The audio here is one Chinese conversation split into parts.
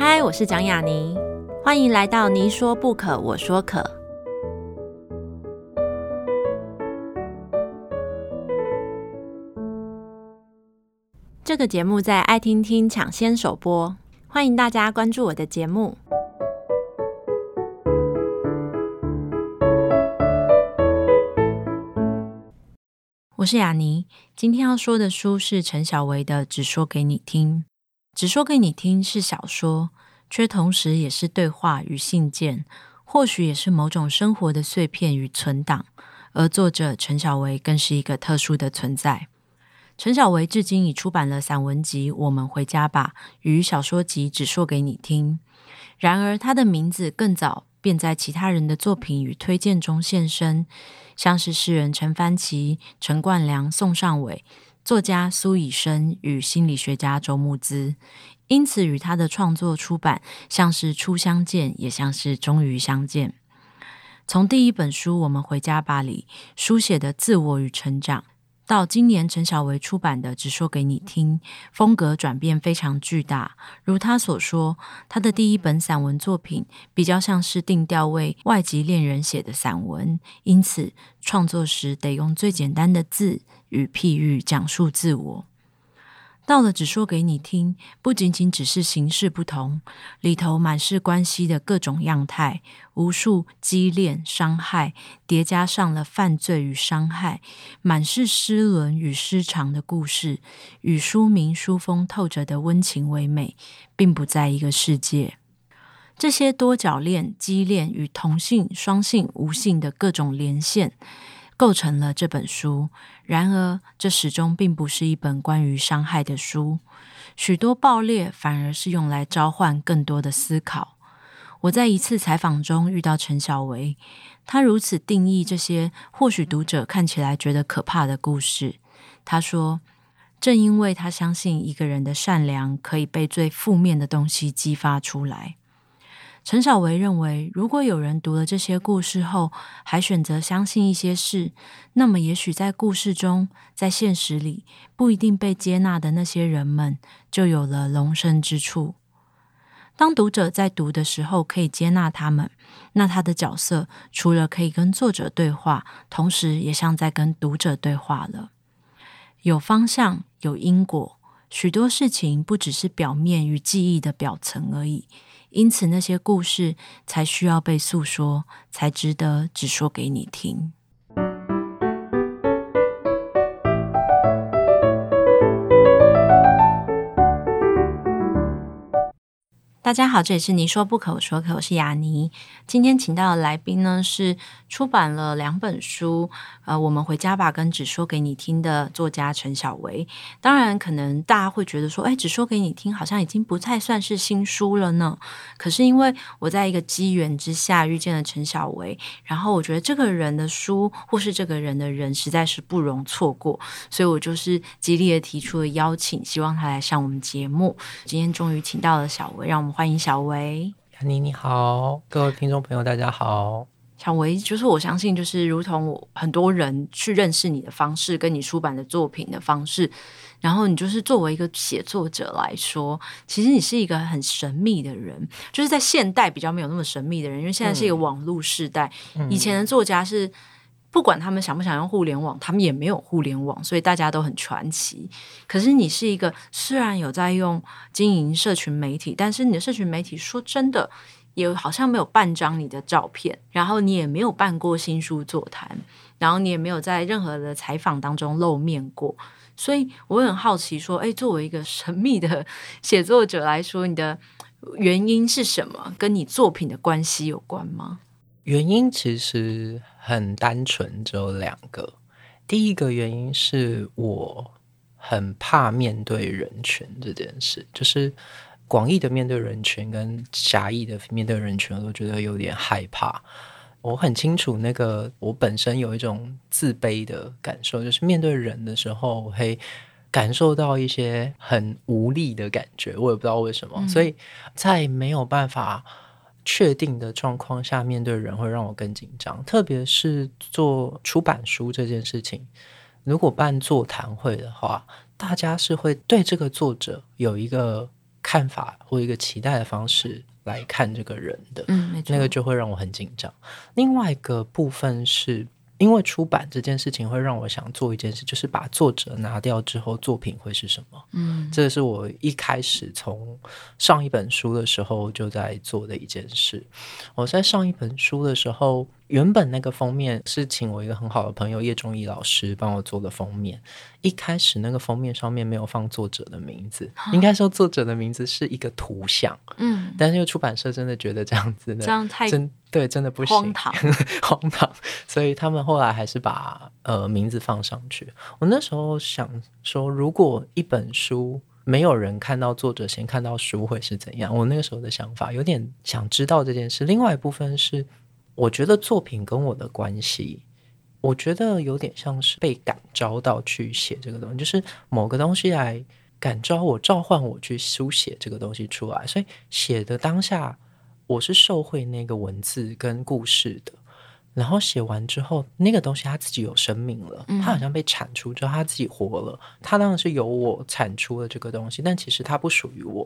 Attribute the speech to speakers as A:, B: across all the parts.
A: 嗨，我是蒋雅妮，欢迎来到你说不可，我说可。这个节目在爱听听抢先首播，欢迎大家关注我的节目。我是雅妮，今天要说的书是陈小维的《只说给你听》。只说给你听是小说，却同时也是对话与信件，或许也是某种生活的碎片与存档。而作者陈小维更是一个特殊的存在。陈小维至今已出版了散文集《我们回家吧》与小说集《只说给你听》。然而，他的名字更早便在其他人的作品与推荐中现身，像是诗人陈帆奇、陈冠良、宋尚伟。作家苏以生与心理学家周慕姿，因此与他的创作出版像是初相见，也像是终于相见。从第一本书《我们回家吧》里书写的自我与成长，到今年陈小维出版的《只说给你听》，风格转变非常巨大。如他所说，他的第一本散文作品比较像是定调为外籍恋人写的散文，因此创作时得用最简单的字。与譬喻讲述自我，到了只说给你听，不仅仅只是形式不同，里头满是关系的各种样态，无数畸恋、伤害叠加上了犯罪与伤害，满是失伦与失常的故事，与书名书风透着的温情唯美，并不在一个世界。这些多角恋、畸恋与同性、双性、无性的各种连线。构成了这本书。然而，这始终并不是一本关于伤害的书。许多爆裂反而是用来召唤更多的思考。我在一次采访中遇到陈小维，他如此定义这些或许读者看起来觉得可怕的故事。他说：“正因为他相信一个人的善良可以被最负面的东西激发出来。”陈小维认为，如果有人读了这些故事后，还选择相信一些事，那么也许在故事中，在现实里不一定被接纳的那些人们，就有了容身之处。当读者在读的时候可以接纳他们，那他的角色除了可以跟作者对话，同时也像在跟读者对话了。有方向，有因果，许多事情不只是表面与记忆的表层而已。因此，那些故事才需要被诉说，才值得只说给你听。大家好，这里是你说不可，说可，我是雅妮。今天请到的来宾呢，是出版了两本书，呃，我们回家吧，跟只说给你听的作家陈小维。当然，可能大家会觉得说，哎，只说给你听，好像已经不太算是新书了呢。可是因为我在一个机缘之下遇见了陈小维，然后我觉得这个人的书或是这个人的人实在是不容错过，所以我就是极力的提出了邀请，希望他来上我们节目。今天终于请到了小维，让我们。欢迎小维，
B: 雅妮你好，各位听众朋友大家好。
A: 小维，就是我相信，就是如同我很多人去认识你的方式，跟你出版的作品的方式，然后你就是作为一个写作者来说，其实你是一个很神秘的人，就是在现代比较没有那么神秘的人，因为现在是一个网络时代，嗯、以前的作家是。不管他们想不想用互联网，他们也没有互联网，所以大家都很传奇。可是你是一个虽然有在用经营社群媒体，但是你的社群媒体说真的，也好像没有半张你的照片，然后你也没有办过新书座谈，然后你也没有在任何的采访当中露面过。所以我很好奇，说，诶，作为一个神秘的写作者来说，你的原因是什么？跟你作品的关系有关吗？
B: 原因其实很单纯，只有两个。第一个原因是我很怕面对人群这件事，就是广义的面对人群跟狭义的面对人群，我都觉得有点害怕。我很清楚那个我本身有一种自卑的感受，就是面对人的时候，我会感受到一些很无力的感觉，我也不知道为什么。嗯。所以在没有办法。确定的状况下，面对人会让我更紧张，特别是做出版书这件事情。如果办座谈会的话，大家是会对这个作者有一个看法或一个期待的方式来看这个人的，
A: 嗯，
B: 那个就会让我很紧张。另外一个部分是。因为出版这件事情会让我想做一件事，就是把作者拿掉之后，作品会是什么？嗯，这是我一开始从上一本书的时候就在做的一件事。我在上一本书的时候。原本那个封面是请我一个很好的朋友叶中义老师帮我做的封面。一开始那个封面上面没有放作者的名字，应该说作者的名字是一个图像。嗯，但是出版社真的觉得这样子呢，
A: 这样太
B: 真对，真的不行，
A: 荒唐，
B: 荒唐。所以他们后来还是把呃名字放上去。我那时候想说，如果一本书没有人看到作者，先看到书会是怎样？我那个时候的想法有点想知道这件事。另外一部分是。我觉得作品跟我的关系，我觉得有点像是被感召到去写这个东西，就是某个东西来感召我、召唤我去书写这个东西出来。所以写的当下，我是受惠那个文字跟故事的。然后写完之后，那个东西它自己有生命了，它好像被产出之后，它自己活了。它当然是由我产出了这个东西，但其实它不属于我。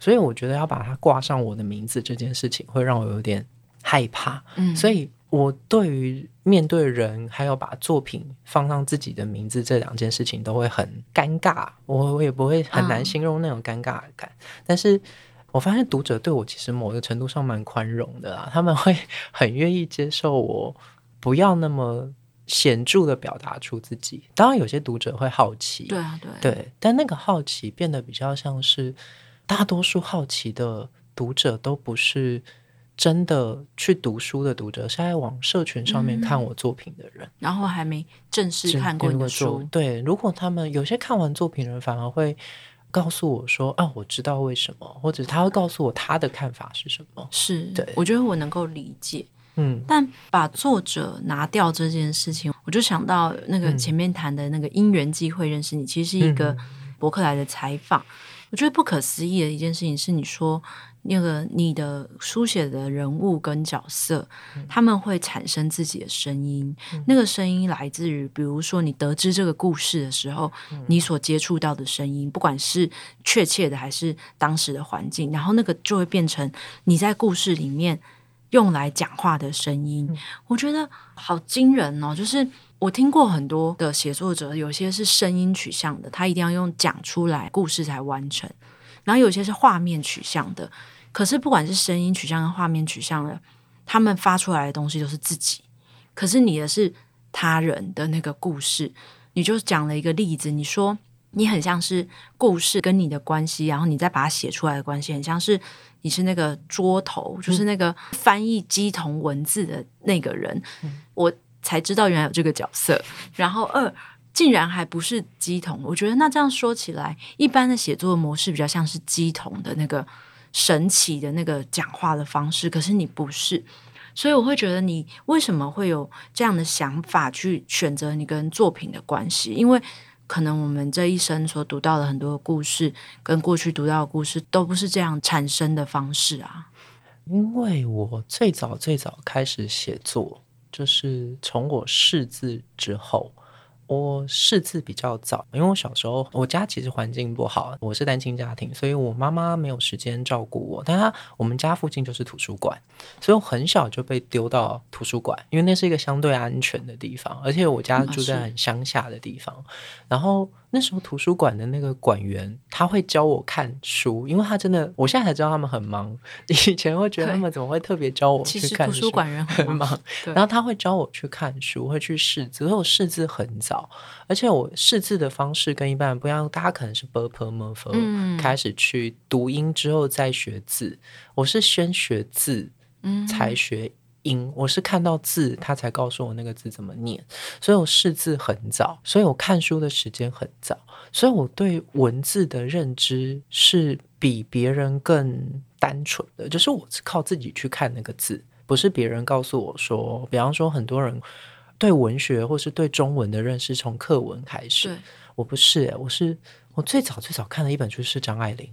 B: 所以我觉得要把它挂上我的名字这件事情，会让我有点。害怕，嗯，所以我对于面对人，还有把作品放上自己的名字这两件事情，都会很尴尬。我我也不会很难形容那种尴尬感。嗯，但是我发现读者对我其实某个程度上蛮宽容的啦，他们会 很愿意接受我不要那么显著的表达出自己。当然，有些读者会好奇，
A: 对啊，对
B: 对，但那个好奇变得比较像是大多数好奇的读者都不是。真的去读书的读者，是在往社群上面看我作品的人，嗯、
A: 然后还没正式看过你的书。
B: 对，如果他们有些看完作品的人，反而会告诉我说：“啊，我知道为什么。”或者他会告诉我他的看法是什么。
A: 是，对，我觉得我能够理解。嗯，但把作者拿掉这件事情，我就想到那个前面谈的那个因缘际会认识你，其实是一个博客来的采访。嗯、我觉得不可思议的一件事情是，你说。那个你的书写的人物跟角色，嗯、他们会产生自己的声音。嗯、那个声音来自于，比如说你得知这个故事的时候，嗯、你所接触到的声音，不管是确切的还是当时的环境，然后那个就会变成你在故事里面用来讲话的声音。嗯、我觉得好惊人哦！就是我听过很多的写作者，有些是声音取向的，他一定要用讲出来故事才完成。然后有些是画面取向的，可是不管是声音取向跟画面取向的，他们发出来的东西都是自己。可是你的是他人的那个故事，你就讲了一个例子，你说你很像是故事跟你的关系，然后你再把它写出来的关系，很像是你是那个桌头，就是那个翻译鸡同文字的那个人，嗯、我才知道原来有这个角色。然后二。竟然还不是乩童，我觉得那这样说起来，一般的写作模式比较像是乩童的那个神奇的那个讲话的方式，可是你不是，所以我会觉得你为什么会有这样的想法去选择你跟作品的关系？因为可能我们这一生所读到的很多故事，跟过去读到的故事都不是这样产生的方式啊。
B: 因为我最早最早开始写作，就是从我识字之后。我识字比较早，因为我小时候我家其实环境不好，我是单亲家庭，所以我妈妈没有时间照顾我。但她我们家附近就是图书馆，所以我很小就被丢到图书馆，因为那是一个相对安全的地方，而且我家住在很乡下的地方，然后。那时候图书馆的那个馆员他会教我看书，因为他真的，我现在才知道他们很忙。以前会觉得他们怎么会特别教我去看书？
A: 其实图书馆很忙，
B: 然后他会教我去看书，会去试字，所我试字很早，而且我试字的方式跟一般人不一样，大家可能是 b u r p e r m u r p e r 开始去读音之后再学字，我是先学字。才学音，我是看到字，他才告诉我那个字怎么念，所以我识字很早，所以我看书的时间很早，所以我对文字的认知是比别人更单纯的，就是我是靠自己去看那个字，不是别人告诉我说。比方说，很多人对文学或是对中文的认识从课文开始，我不是，我是我最早最早看的一本书是张爱玲。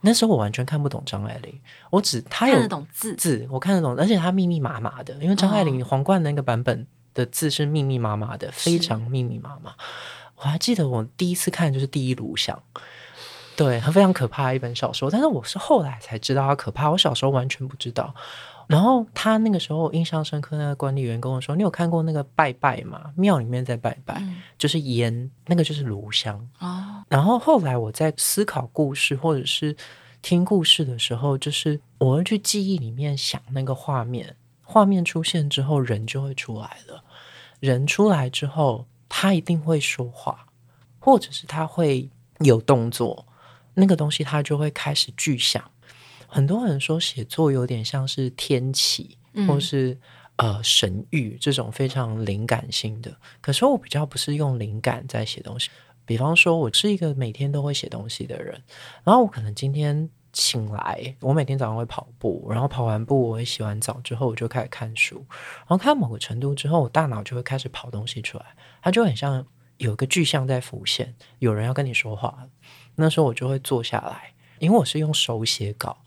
B: 那时候我完全看不懂张爱玲，我只她有
A: 看得懂字
B: 字，我看得懂，而且她密密麻麻的，因为张爱玲皇冠那个版本的字是密密麻麻的，哦、非常密密麻麻。我还记得我第一次看就是第一炉香，对，非常可怕的一本小说。但是我是后来才知道它可怕，我小时候完全不知道。然后他那个时候印象深刻，那个管理员跟我说：“你有看过那个拜拜吗？庙里面在拜拜，嗯、就是烟，那个就是炉香。哦”然后后来我在思考故事或者是听故事的时候，就是我会去记忆里面想那个画面，画面出现之后，人就会出来了。人出来之后，他一定会说话，或者是他会有动作，那个东西他就会开始具象。很多人说写作有点像是天启，或是呃神谕这种非常灵感性的。可是我比较不是用灵感在写东西。比方说，我是一个每天都会写东西的人，然后我可能今天醒来，我每天早上会跑步，然后跑完步我会洗完澡之后，我就开始看书，然后看某个程度之后，我大脑就会开始跑东西出来，它就很像有个具象在浮现，有人要跟你说话。那时候我就会坐下来，因为我是用手写稿。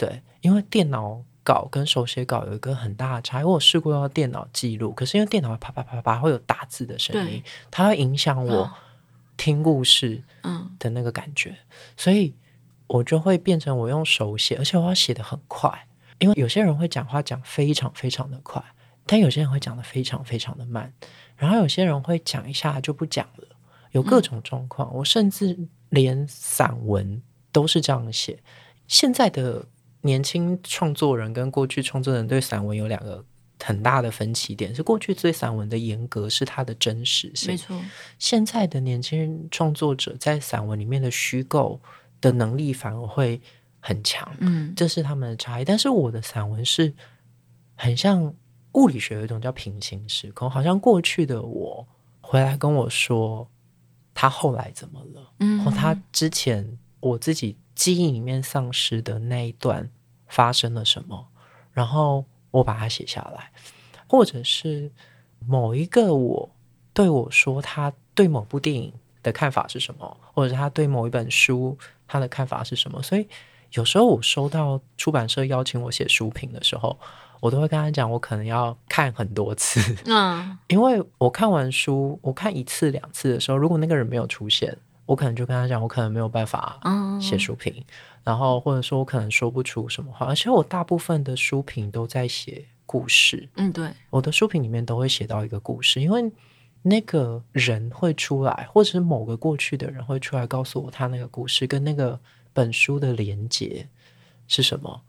B: 对，因为电脑稿跟手写稿有一个很大的差异。我试过用电脑记录，可是因为电脑啪啪啪啪会有打字的声音，它会影响我听故事的那个感觉，所以我就会变成我用手写，而且我要写得很快。因为有些人会讲话讲非常非常的快，但有些人会讲得非常非常的慢，然后有些人会讲一下就不讲了，有各种状况。我甚至连散文都是这样写。现在的。年轻创作人跟过去创作人对散文有两个很大的分歧点，是过去对散文的严格是它的真实性，没错。现在的年轻人创作者在散文里面的虚构的能力反而会很强，嗯，这是他们的差异。但是我的散文是很像物理学有一种叫平行时空，好像过去的我回来跟我说他后来怎么了，嗯，或他之前我自己。记忆里面丧失的那一段发生了什么？然后我把它写下来，或者是某一个我对我说他对某部电影的看法是什么，或者他对某一本书他的看法是什么。所以有时候我收到出版社邀请我写书评的时候，我都会跟他讲，我可能要看很多次，嗯，因为我看完书，我看一次两次的时候，如果那个人没有出现。我可能就跟他讲，我可能没有办法写书评，嗯、然后或者说我可能说不出什么话。而且我大部分的书评都在写故事，嗯，对，我的书评里面都会写到一个故事，因为那个人会出来，或者是某个过去的人会出来告诉我他那个故事跟那个本书的连结是什么。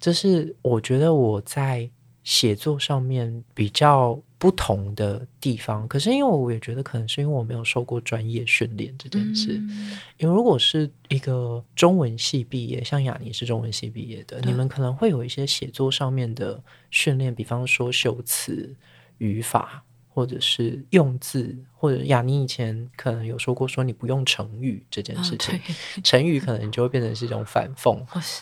B: 这是我觉得我在写作上面比较不同的地方，可是因为我也觉得可能是因为我没有受过专业训练这件事。嗯、因为如果是一个中文系毕业，像雅尼是中文系毕业的，嗯、你们可能会有一些写作上面的训练，比方说修辞、语法，或者是用字，或者雅尼以前可能有说过，说你不用成语这件事情，哦、成语可能就会变成是一种反讽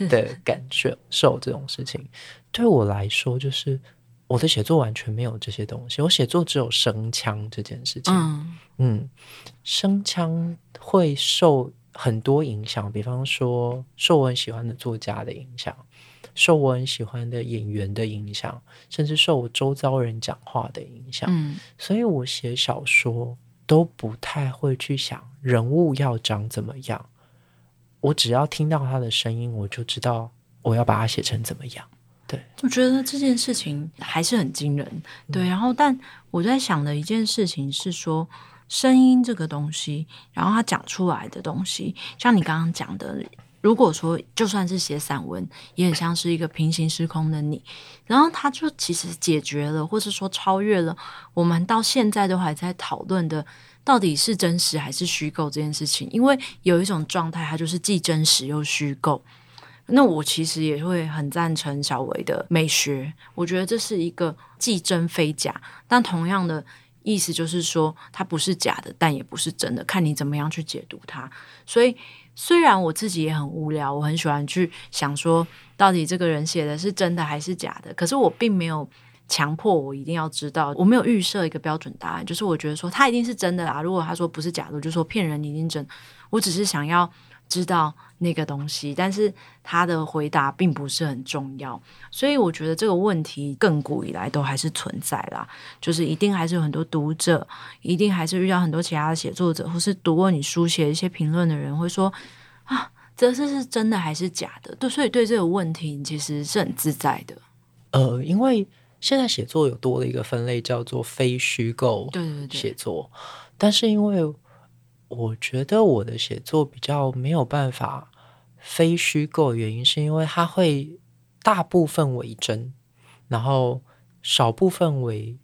B: 的感觉，受这种事情，对我来说就是。我的写作完全没有这些东西，我写作只有声腔这件事情。嗯，嗯，声腔会受很多影响，比方说受我很喜欢的作家的影响，受我很喜欢的演员的影响，甚至受我周遭人讲话的影响。嗯，所以我写小说都不太会去想人物要长怎么样，我只要听到他的声音，我就知道我要把它写成怎么样。对，
A: 我觉得这件事情还是很惊人。对，然后但我在想的一件事情是说，声音这个东西，然后他讲出来的东西，像你刚刚讲的，如果说就算是写散文，也很像是一个平行时空的你，然后他就其实解决了，或是说超越了我们到现在都还在讨论的，到底是真实还是虚构这件事情。因为有一种状态，它就是既真实又虚构。那我其实也会很赞成小维的美学，我觉得这是一个既真非假，但同样的意思就是说，它不是假的，但也不是真的，看你怎么样去解读它。所以，虽然我自己也很无聊，我很喜欢去想说，到底这个人写的是真的还是假的，可是我并没有强迫我一定要知道，我没有预设一个标准答案，就是我觉得说他一定是真的啦。如果他说不是假的，就说骗人，你一定真。我只是想要。知道那个东西，但是他的回答并不是很重要，所以我觉得这个问题亘古以来都还是存在啦，就是一定还是有很多读者，一定还是遇到很多其他的写作者，或是读过你书写一些评论的人会说啊，这是是真的还是假的？对，所以对这个问题你其实是很自在的。
B: 呃，因为现在写作有多了一个分类，叫做非虚构对对对写作。但是因为我觉得我的写作比较没有办法非虚构原因，是因为它会大部分为真，然后少部分为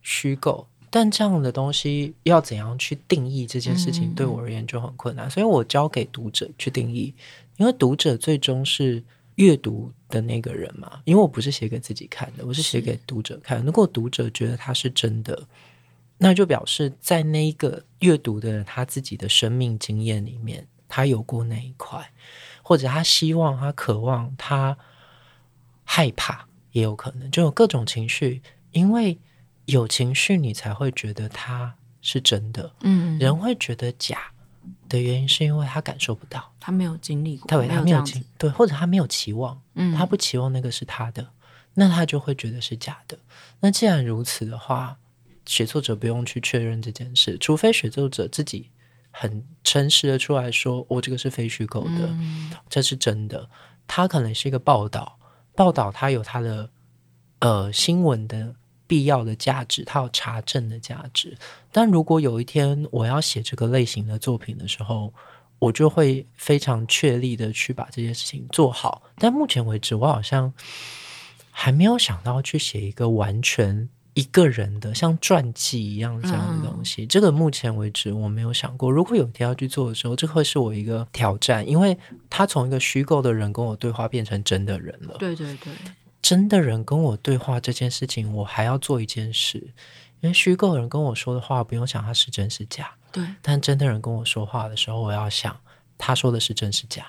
B: 虚构。但这样的东西要怎样去定义这件事情，对我而言就很困难。嗯嗯，所以我交给读者去定义，因为读者最终是阅读的那个人嘛。因为我不是写给自己看的，我是写给读者看。如果读者觉得它是真的，那就表示在那一个阅读的人他自己的生命经验里面，他有过那一块，或者他希望、他渴望、他害怕，也有可能就有各种情绪，因为。有情绪，你才会觉得它是真的。嗯，人会觉得假的原因，是因为他感受不到，
A: 他没有经历过，
B: 对，他没有经，对，或者他没有期望，嗯，他不期望那个是他的，那他就会觉得是假的。那既然如此的话，写作者不用去确认这件事，除非写作者自己很诚实的出来说：“我这个是非虚构的，嗯，这是真的。”它可能是一个报道，报道它有它的呃新闻的。必要的价值，它有查证的价值。但如果有一天我要写这个类型的作品的时候，我就会非常确立的去把这件事情做好。但目前为止，我好像还没有想到去写一个完全一个人的像传记一样这样的东西。嗯。这个目前为止我没有想过。如果有一天要去做的时候，这会是我一个挑战，因为他从一个虚构的人跟我对话变成真的人了。
A: 对对对。
B: 真的人跟我对话这件事情，我还要做一件事，因为虚构人跟我说的话，不用想他是真是假。
A: 对，
B: 但真的人跟我说话的时候，我要想他说的是真是假。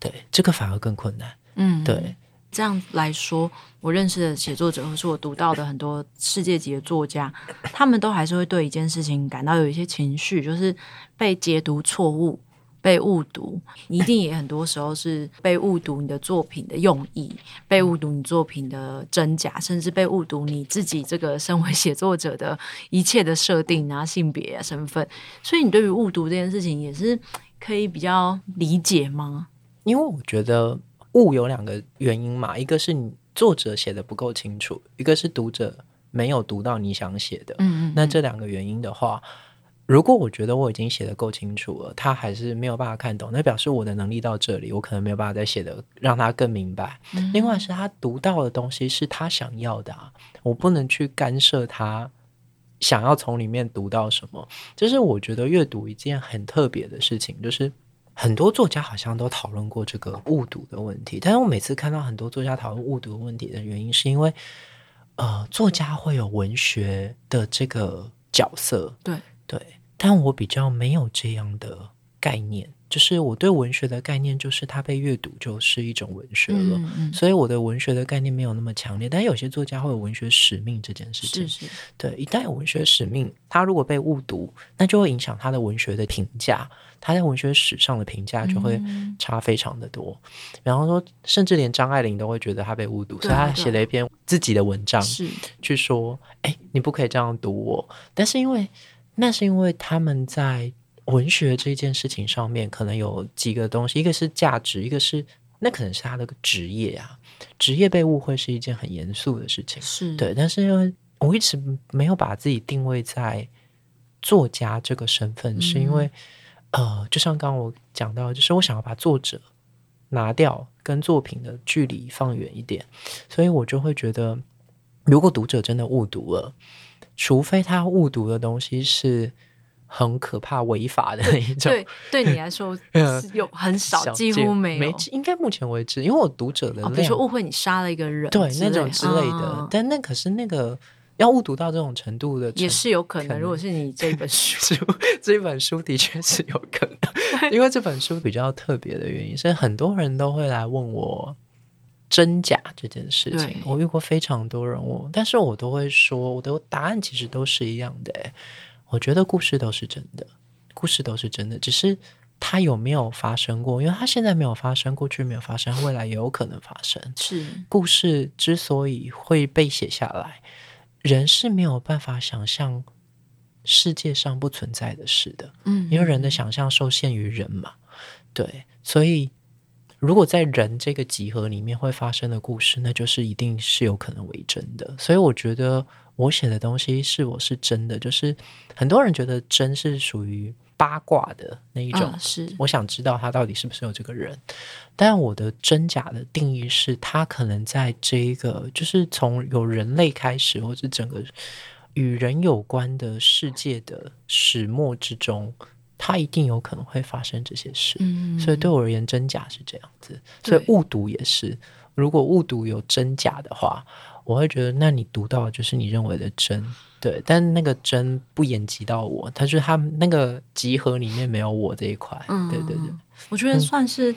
B: 对，这个反而更困难。嗯，对。
A: 这样来说，我认识的写作者，或是我读到的很多世界级的作家，他们都还是会对一件事情感到有一些情绪，就是被解读错误。被误读，你一定也很多时候是被误读你的作品的用意，被误读你作品的真假，甚至被误读你自己这个身为写作者的一切的设定啊、性别啊、身份。所以，你对于误读这件事情也是可以比较理解吗？
B: 因为我觉得误有两个原因嘛，一个是你作者写的不够清楚，一个是读者没有读到你想写的。嗯嗯。那这两个原因的话。如果我觉得我已经写的够清楚了，他还是没有办法看懂，那表示我的能力到这里，我可能没有办法再写的让他更明白。嗯。另外是他读到的东西是他想要的啊，我不能去干涉他想要从里面读到什么。就是我觉得阅读一件很特别的事情，就是很多作家好像都讨论过这个误读的问题，但是我每次看到很多作家讨论误读的问题的原因，是因为呃，作家会有文学的这个角色，
A: 对。
B: 对，但我比较没有这样的概念，就是我对文学的概念就是它被阅读就是一种文学了，嗯嗯，所以我的文学的概念没有那么强烈。但有些作家会有文学使命这件事情，
A: 是是，
B: 对，一旦有文学使命，他如果被误读，那就会影响他的文学的评价，他在文学史上的评价就会差非常的多。然后说，甚至连张爱玲都会觉得他被误读，所以他写了一篇自己的文章，是去说，哎，你不可以这样读我。但是因为那是因为他们在文学这件事情上面可能有几个东西，一个是价值，一个是那可能是他的职业啊。职业被误会是一件很严肃的事情，
A: 是
B: 对。但是因为我一直没有把自己定位在作家这个身份，是因为、嗯、呃，就像刚刚我讲到，就是我想要把作者拿掉，跟作品的距离放远一点，所以我就会觉得，如果读者真的误读了。除非他误读的东西是很可怕、违法的那一种，
A: 对，对你来说 有很少，几乎没有。没，
B: 应该目前为止，因为我读者的，
A: 哦、比如说误会你杀了一个人，
B: 对那种之类的。哦、但那可是那个要误读到这种程度的程，
A: 也是有可能。如果是你 这本书，
B: 这本书的确是有可能，因为这本书比较特别的原因，所以很多人都会来问我。真假这件事情，我遇过非常多人问，但是我都会说，我的答案其实都是一样的。我觉得故事都是真的，故事都是真的，只是它有没有发生过？因为它现在没有发生，过去没有发生，未来也有可能发生。
A: 是
B: 故事之所以会被写下来，人是没有办法想象世界上不存在的事的。嗯，因为人的想象受限于人嘛，对，所以。如果在人这个集合里面会发生的故事，那就是一定是有可能为真的。所以我觉得我写的东西是我是真的，就是很多人觉得真是属于八卦的那一种，
A: 嗯、是
B: 我想知道他到底是不是有这个人。但我的真假的定义是，他可能在这一个，就是从有人类开始，或者整个与人有关的世界的始末之中。它一定有可能会发生这些事，嗯，所以对我而言，真假是这样子。所以误读也是，如果误读有真假的话，我会觉得，那你读到的就是你认为的真，对。但那个真不延及到我，他说他那个集合里面没有我这一块，嗯，对对对。
A: 我觉得算是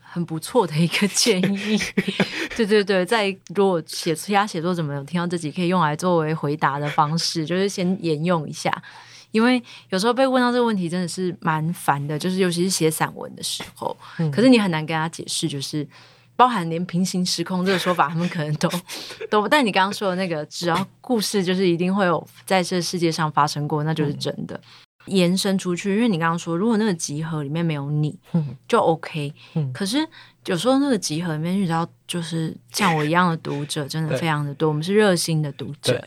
A: 很不错的一个建议。对对对，在如果写其他写作者们有听到这集，可以用来作为回答的方式，就是先沿用一下。因为有时候被问到这个问题真的是蛮烦的，就是尤其是写散文的时候，嗯、可是你很难跟他解释，就是包含连平行时空这个说法，他们可能都 都。但你刚刚说的那个，只要故事就是一定会有在这世界上发生过，那就是真的。嗯、延伸出去，因为你刚刚说，如果那个集合里面没有你，嗯、就 OK。嗯、可是有时候那个集合里面遇到就是像我一样的读者，真的非常的多，我们是热心的读者。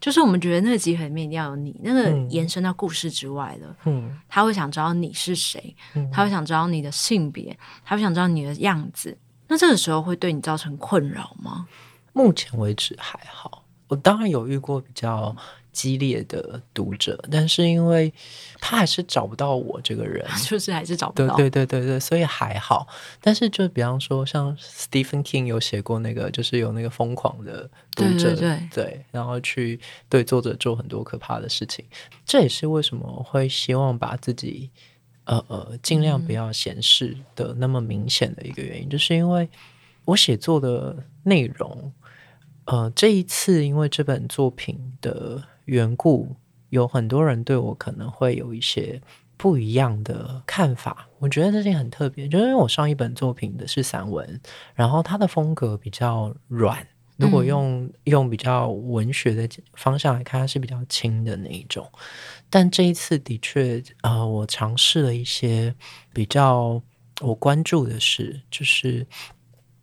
A: 就是我们觉得那个集合里面一定要有你，那个延伸到故事之外的，嗯，他会想知道你是谁，嗯，他会想知道你的性别，他会想知道你的样子。那这个时候会对你造成困扰吗？
B: 目前为止还好，我当然有遇过比较。激烈的读者，但是因为他还是找不到我这个人，
A: 就是还是找不到。
B: 对对对对对，所以还好。但是就比方说，像 Stephen King 有写过那个，就是有那个疯狂的读者，对，对，对，对，然后去对作者做很多可怕的事情。这也是为什么会希望把自己呃呃尽量不要显示的那么明显的一个原因，嗯、就是因为我写作的内容，呃，这一次因为这本作品的。缘故，有很多人对我可能会有一些不一样的看法。我觉得这件很特别，就是因为我上一本作品的是散文，然后它的风格比较软。如果用、嗯、用比较文学的方向来看，它是比较轻的那一种。但这一次的确，呃，我尝试了一些比较我关注的事，就是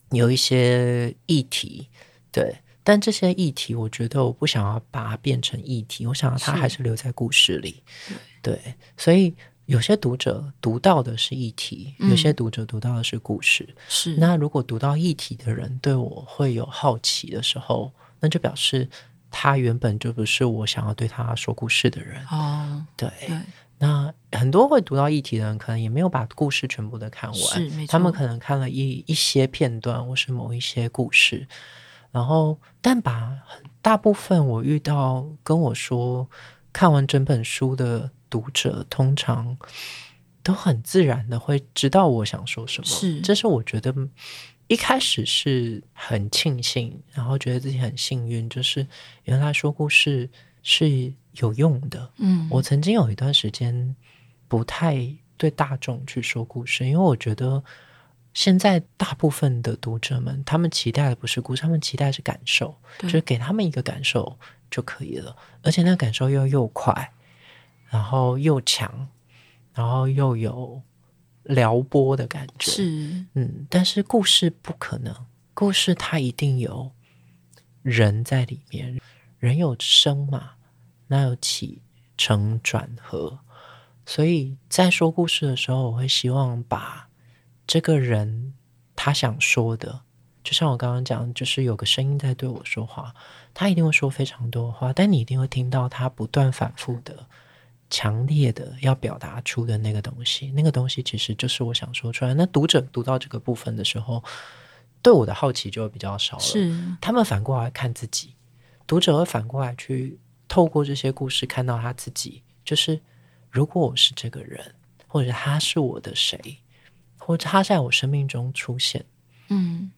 B: 有一些议题，对。但这些议题，我觉得我不想要把它变成议题，我想要它还是留在故事里。对，对，所以有些读者读到的是议题，有些读者读到的是故事。是、嗯，那如果读到议题的人对我会有好奇的时候，那就表示他原本就不是我想要对他说故事的人。哦，对。对，那很多会读到议题的人，可能也没有把故事全部的看完。他们可能看了一一些片段，或是某一些故事。然后，但把大部分我遇到跟我说看完整本书的读者，通常都很自然的会知道我想说什么。是，这是我觉得一开始是很庆幸，然后觉得自己很幸运，就是原来说故事是有用的。嗯，我曾经有一段时间不太对大众去说故事，因为我觉得。现在大部分的读者们，他们期待的不是故事，他们期待的是感受，就是给他们一个感受就可以了。而且那感受又又快，然后又强，然后又有撩拨的感觉。是，嗯，但是故事不可能，故事它一定有人在里面，人有生嘛，那有起承转合，所以在说故事的时候，我会希望把。这个人他想说的，就像我刚刚讲，就是有个声音在对我说话，他一定会说非常多话，但你一定会听到他不断反复的、强烈的要表达出的那个东西。那个东西其实就是我想说出来。那读者读到这个部分的时候，对我的好奇就会比较少了。是，他们反过来看自己，读者会反过来去透过这些故事看到他自己，就是如果我是这个人，或者他是我的谁。或者他在我生命中出现，嗯，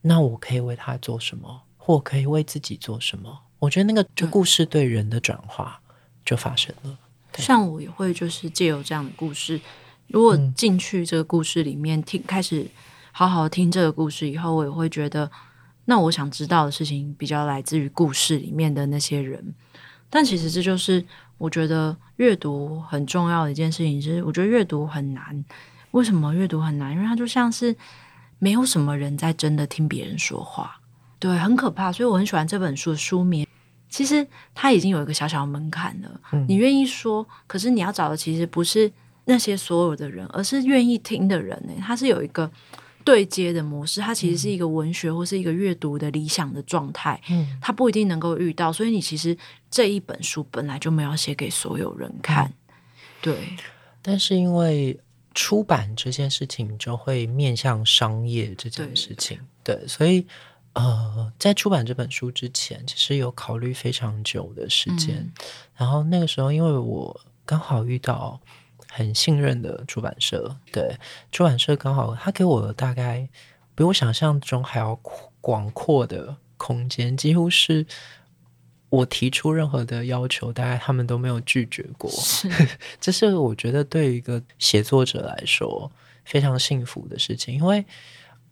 B: 那我可以为他做什么，或可以为自己做什么？我觉得那个就故事对人的转化就发生了。
A: 像我也会就是借由这样的故事，如果进去这个故事里面听，开始好好听这个故事以后，我也会觉得，那我想知道的事情比较来自于故事里面的那些人。但其实这就是我觉得阅读很重要的一件事情，就是我觉得阅读很难。为什么阅读很难？因为它就像是没有什么人在真的听别人说话，对，很可怕。所以我很喜欢这本书的书名。其实他已经有一个小小的门槛了，嗯、你愿意说，可是你要找的其实不是那些所有的人，而是愿意听的人呢。它是有一个对接的模式，它其实是一个文学或是一个阅读的理想的状态。嗯，它不一定能够遇到，所以你其实这一本书本来就没有写给所有人看。嗯、对，
B: 但是因为出版这件事情就会面向商业这件事情，对，对，对，所以。呃，在出版这本书之前，其实有考虑非常久的时间。嗯、然后那个时候，因为我刚好遇到很信任的出版社，对，出版社刚好他给我大概比我想象中还要广阔的空间，几乎是我提出任何的要求，大概他们都没有拒绝过。是 这是我觉得对于一个写作者来说非常幸福的事情，因为。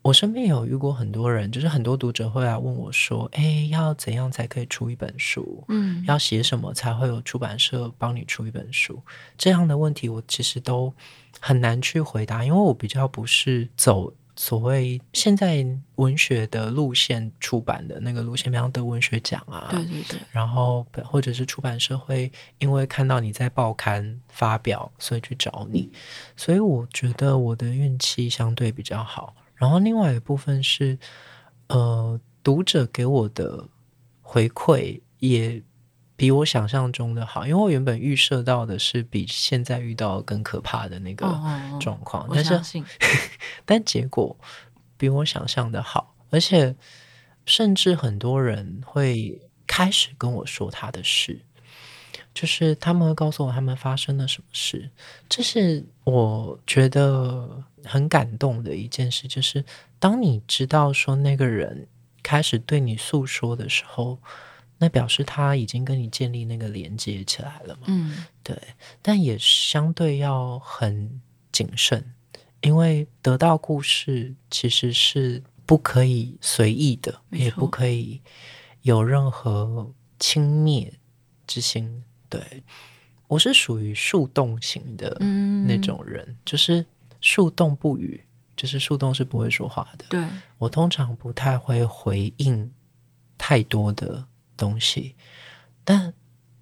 B: 我身边有遇过很多人，就是很多读者会来问我说：“哎，要怎样才可以出一本书？嗯，要写什么才会有出版社帮你出一本书？”这样的问题我其实都很难去回答，因为我比较不是走所谓现在文学的路线出版的那个路线，比方得文学奖啊，
A: 对对对，
B: 然后或者是出版社会因为看到你在报刊发表，所以去找你，所以我觉得我的运气相对比较好。然后另外一部分是，呃，读者给我的回馈也比我想象中的好，因为我原本预设到的是比现在遇到更可怕的那个状况，哦哦哦，但是，但结果比我想象的好，而且甚至很多人会开始跟我说他的事。就是他们会告诉我他们发生了什么事，这是我觉得很感动的一件事。就是当你知道说那个人开始对你诉说的时候，那表示他已经跟你建立那个连接起来了嘛。嗯，对。但也相对要很谨慎，因为得到故事其实是不可以随意的，也不可以有任何轻蔑之心。对，我是属于树洞型的那种人，嗯、就是树洞不语，就是树洞是不会说话的。
A: 对，
B: 我通常不太会回应太多的东西，但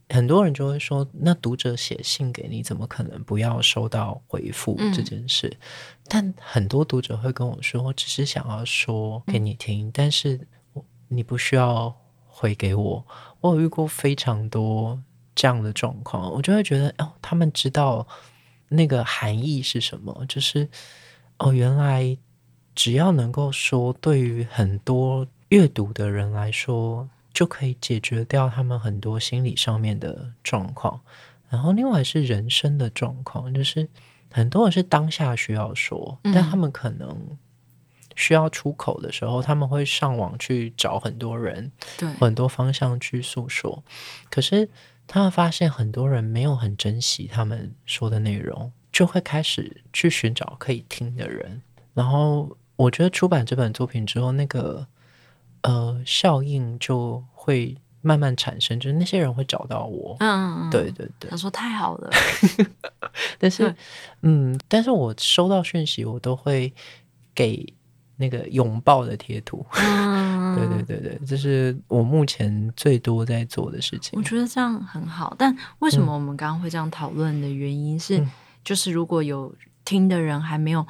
B: 很多人就会说，那读者写信给你，怎么可能不要收到回复这件事？嗯、但很多读者会跟我说，我只是想要说给你听，嗯、但是你不需要回给我。我有遇过非常多。这样的状况，我就会觉得哦，他们知道那个含义是什么，就是哦，原来只要能够说，对于很多阅读的人来说，就可以解决掉他们很多心理上面的状况。然后，另外是人生的状况，就是很多人是当下需要说，但他们可能需要出口的时候，他们会上网去找很多人，对，很多方向去诉说，可是。他们发现很多人没有很珍惜他们说的内容，就会开始去寻找可以听的人。然后我觉得出版这本作品之后，那个呃效应就会慢慢产生，就是那些人会找到我。嗯嗯嗯，对对对。
A: 他说太好了，
B: 但是嗯，但是我收到讯息，我都会给。那个拥抱的贴图，嗯、对对对对，这是我目前最多在做的事情。
A: 我觉得这样很好，但为什么我们刚刚会这样讨论的原因是，嗯、就是如果有听的人还没有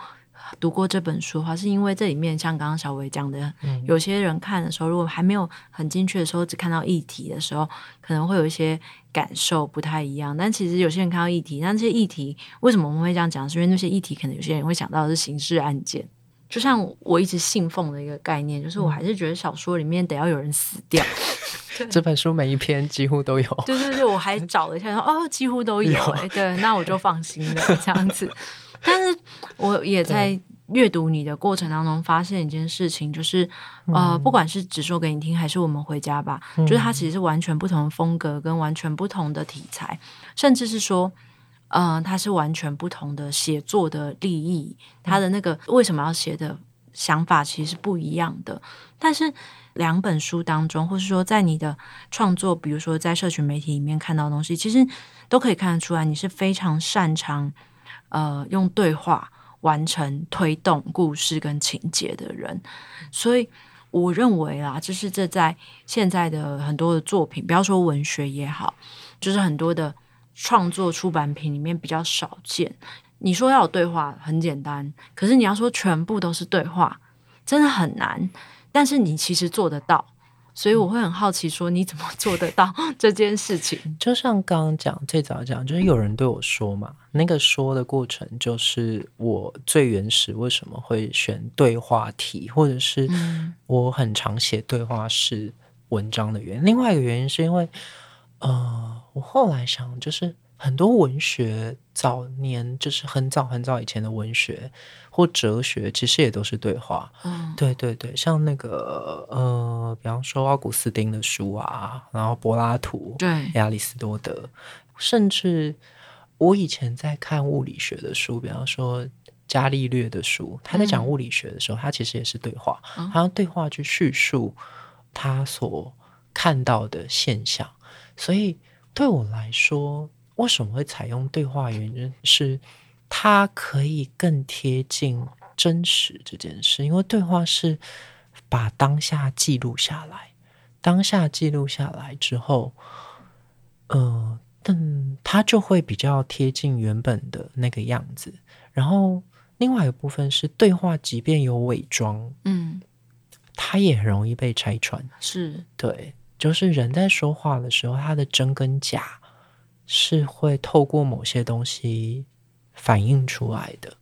A: 读过这本书的话，是因为这里面像刚刚小薇讲的，嗯、有些人看的时候，如果还没有很精确的时候，只看到议题的时候，可能会有一些感受不太一样。但其实有些人看到议题，那这些议题为什么我们会这样讲？是因为那些议题可能有些人会想到的是刑事案件。就像我一直信奉的一个概念，就是我还是觉得小说里面得要有人死掉。
B: 对这本书每一篇几乎都有。
A: 对对对，我还找了一下说，哦，几乎都有。哎有，对，那我就放心了这样子。但是我也在阅读你的过程当中发现一件事情，就是呃，不管是只说给你听，还是我们回家吧，嗯、就是它其实是完全不同的风格，跟完全不同的题材，甚至是说。嗯、呃，它是完全不同的写作的利益，他的那个为什么要写的想法其实是不一样的。但是两本书当中，或是说在你的创作，比如说在社群媒体里面看到的东西，其实都可以看得出来，你是非常擅长呃用对话完成推动故事跟情节的人。所以我认为啊，就是这在现在的很多的作品，不要说文学也好，就是很多的创作出版品里面比较少见。你说要有对话很简单，可是你要说全部都是对话，真的很难。但是你其实做得到。所以我会很好奇，说你怎么做得到 这件事情？
B: 就像刚刚讲，最早讲，就是有人对我说嘛，那个说的过程，就是我最原始为什么会选对话题，或者是我很常写对话式文章的原因。另外一个原因是因为，呃，我后来想，就是。很多文学早年就是很早很早以前的文学或哲学，其实也都是对话。嗯，对对对，像那个呃，比方说奥古斯丁的书啊，然后柏拉图、对亚里士多德，甚至我以前在看物理学的书，比方说伽利略的书，他在讲物理学的时候，嗯、他其实也是对话，他用对话去叙述他所看到的现象。所以对我来说。为什么会采用对话？原因是它可以更贴近真实这件事，因为对话是把当下记录下来，当下记录下来之后，呃，但它就会比较贴近原本的那个样子。然后另外一个部分是对话，即便有伪装，嗯，它也很容易被拆穿。是对，就是人在说话的时候，他的真跟假。是会透过某些东西反映出来的，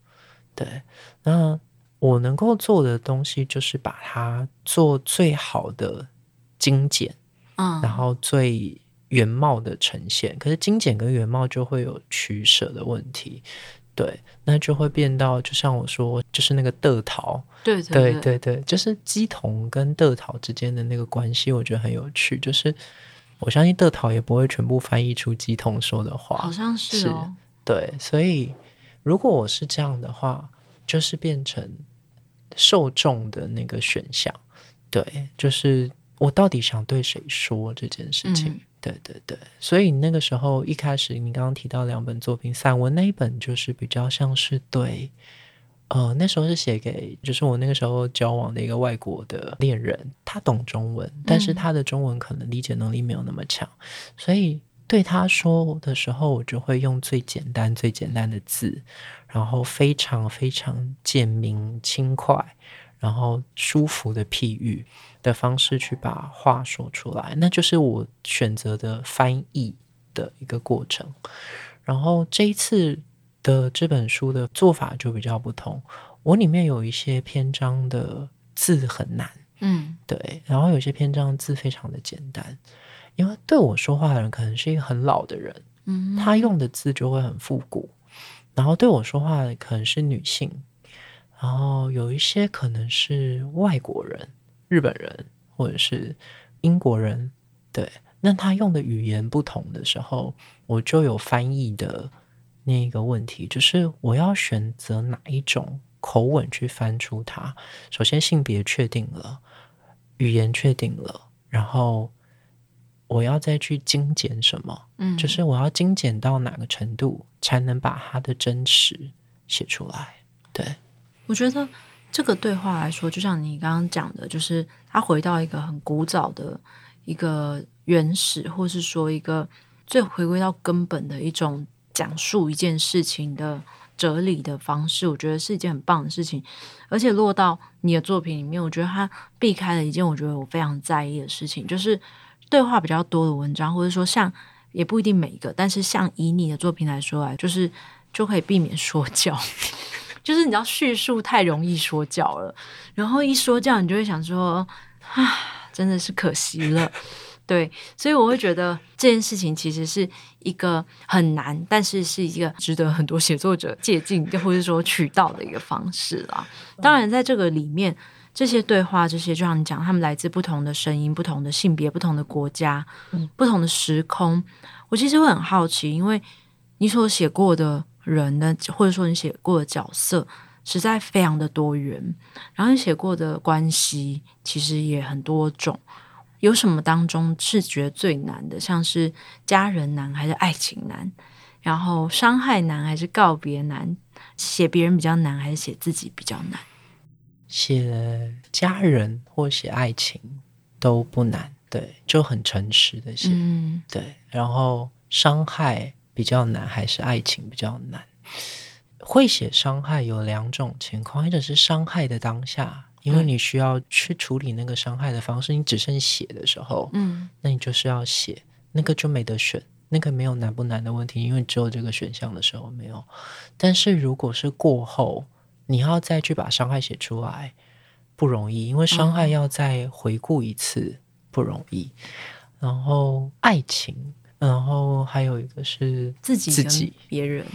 B: 对。那我能够做的东西就是把它做最好的精简，嗯，然后最原貌的呈现。可是精简跟原貌就会有取舍的问题，对。那就会变到，就像我说，就是那个的桃，对对对对，就是鸡童跟的桃之间的那个关系，我觉得很有趣，就是。我相信的桃也不会全部翻译出鸡童说的话，
A: 好像是哦。
B: 是对，所以如果我是这样的话，就是变成受众的那个选项。对，就是我到底想对谁说这件事情？嗯、对对对。所以那个时候一开始，你刚刚提到两本作品，散文那一本就是比较像是对。呃，那时候是写给，就是我那个时候交往的一个外国的恋人，他懂中文，但是他的中文可能理解能力没有那么强，嗯、所以对他说的时候，我就会用最简单、最简单的字，然后非常非常简明、轻快，然后舒服的譬喻的方式去把话说出来，那就是我选择的翻译的一个过程。然后这一次。的这本书的做法就比较不同。我里面有一些篇章的字很难，嗯，对，然后有些篇章字非常的简单，因为对我说话的人可能是一个很老的人，嗯，他用的字就会很复古。然后对我说话的可能是女性，然后有一些可能是外国人，日本人或者是英国人，对，那他用的语言不同的时候，我就有翻译的。那一个问题就是，我要选择哪一种口吻去翻出它。首先，性别确定了，语言确定了，然后我要再去精简什么？嗯，就是我要精简到哪个程度，才能把它的真实写出来？对，
A: 我觉得这个对话来说，就像你刚刚讲的，就是它回到一个很古早的一个原始，或是说一个最回归到根本的一种。讲述一件事情的哲理的方式，我觉得是一件很棒的事情。而且落到你的作品里面，我觉得他避开了一件我觉得我非常在意的事情，就是对话比较多的文章，或者说像也不一定每一个，但是像以你的作品来说来，就是就可以避免说教，就是你知道叙述太容易说教了，然后一说教，你就会想说啊，真的是可惜了。对，所以我会觉得这件事情其实是一个很难，但是是一个值得很多写作者借鉴，或者说取道的一个方式啦。当然，在这个里面，这些对话，这些就像你讲，他们来自不同的声音、不同的性别、不同的国家、不同的时空。我其实会很好奇，因为你所写过的人的，或者说你写过的角色，实在非常的多元，然后你写过的关系其实也很多种。有什么当中是觉得最难的？像是家人难还是爱情难？然后伤害难还是告别难？写别人比较难还是写自己比较难？
B: 写家人或写爱情都不难，对，就很诚实的写，嗯，对。然后伤害比较难还是爱情比较难？会写伤害有两种情况，一种是伤害的当下，因为你需要去处理那个伤害的方式，你只剩写的时候，嗯，那你就是要写，那个就没得选。那个没有难不难的问题，因为只有这个选项的时候没有。但是如果是过后，你要再去把伤害写出来，不容易，因为伤害要再回顾一次，不容易。然后爱情，然后还有一个是自己，自己
A: 别人。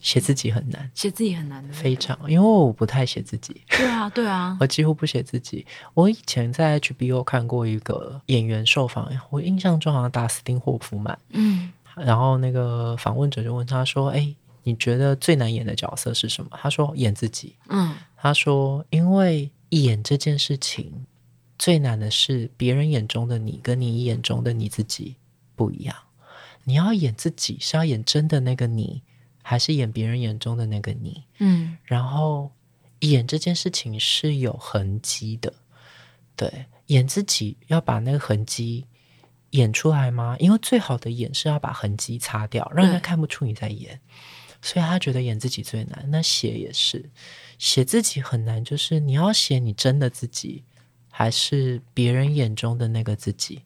B: 写自己很难，
A: 写自己很难的，
B: 非常，因为我不太写自己。
A: 对啊，对啊，
B: 我几乎不写自己。我以前在 HBO 看过一个演员受访，我印象中好像达斯汀霍夫曼。嗯，然后那个访问者就问他说：“哎，你觉得最难演的角色是什么？”他说：“演自己。”嗯，他说：“因为演这件事情最难的是别人眼中的你跟你眼中的你自己不一样。你要演自己，是要演真的那个你。”还是演别人眼中的那个你，嗯，然后演这件事情是有痕迹的，对，演自己要把那个痕迹演出来吗？因为最好的演是要把痕迹擦掉，让人家看不出你在演，所以他觉得演自己最难。那写也是，写自己很难，就是你要写你真的自己，还是别人眼中的那个自己？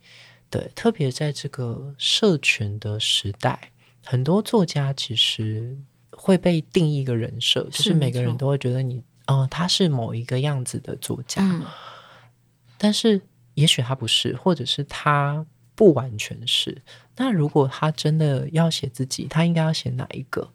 B: 对，特别在这个社群的时代。很多作家其实会被定义一个人设，就是每个人都会觉得你，嗯、呃，他是某一个样子的作家，嗯、但是也许他不是，或者是他不完全是。那如果他真的要写自己，他应该要写哪一个？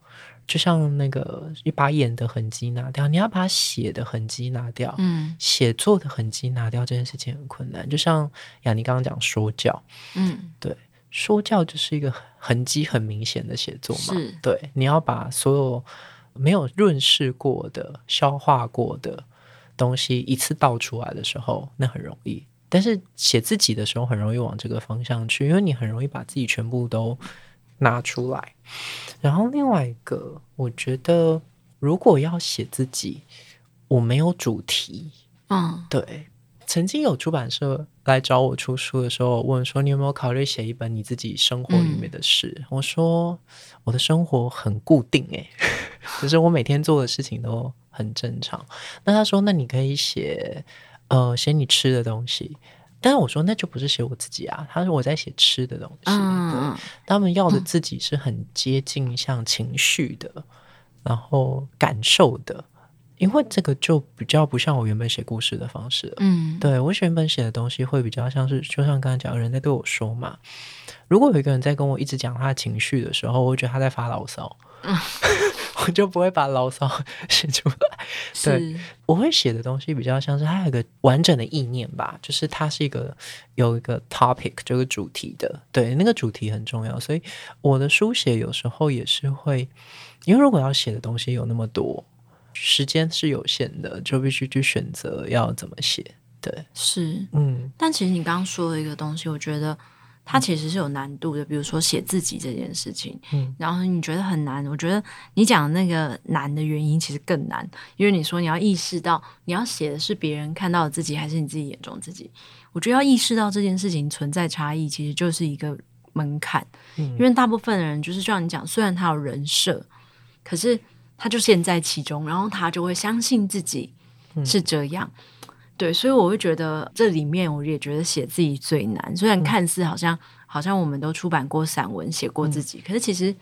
B: 就像那个你把演的痕迹拿掉，你要把写的痕迹拿掉，嗯，写作的痕迹拿掉，这件事情很困难。就像雅尼刚刚讲说教，嗯，对。说教就是一个痕迹很明显的写作嘛，是对，你要把所有没有润饰过的、消化过的东西一次倒出来的时候，那很容易。但是写自己的时候，很容易往这个方向去，因为你很容易把自己全部都拿出来。然后另外一个，我觉得如果要写自己，我没有主题，嗯，对。曾经有出版社来找我出书的时候，问说：“你有没有考虑写一本你自己生活里面的事？”嗯、我说：“我的生活很固定，诶，就是我每天做的事情都很正常。”那他说：“那你可以写，呃，写你吃的东西。”但是我说：“那就不是写我自己啊。”他说：“我在写吃的东西。嗯”对，他们要的自己是很接近像情绪的，嗯、然后感受的。因为这个就比较不像我原本写故事的方式了。嗯，对，我原本写的东西会比较像是，就像刚才讲，有人在对我说嘛。如果有一个人在跟我一直讲他的情绪的时候，我会觉得他在发牢骚，嗯、我就不会把牢骚 写出来。对，我会写的东西比较像是，它有一个完整的意念吧，就是它是一个有一个 topic 这个主题的。对，那个主题很重要，所以我的书写有时候也是会，因为如果要写的东西有那么多。时间是有限的，就必须去选择要怎么写。对，
A: 是，嗯。但其实你刚刚说的一个东西，我觉得它其实是有难度的。比如说写自己这件事情，嗯，然后你觉得很难，我觉得你讲的那个难的原因其实更难，因为你说你要意识到你要写的是别人看到的自己，还是你自己眼中自己。我觉得要意识到这件事情存在差异，其实就是一个门槛。嗯，因为大部分的人就是像你讲，虽然他有人设，可是。他就陷在其中，然后他就会相信自己是这样，嗯、对，所以我会觉得这里面我也觉得写自己最难。虽然看似好像、嗯、好像我们都出版过散文，写过自己，嗯、可是其实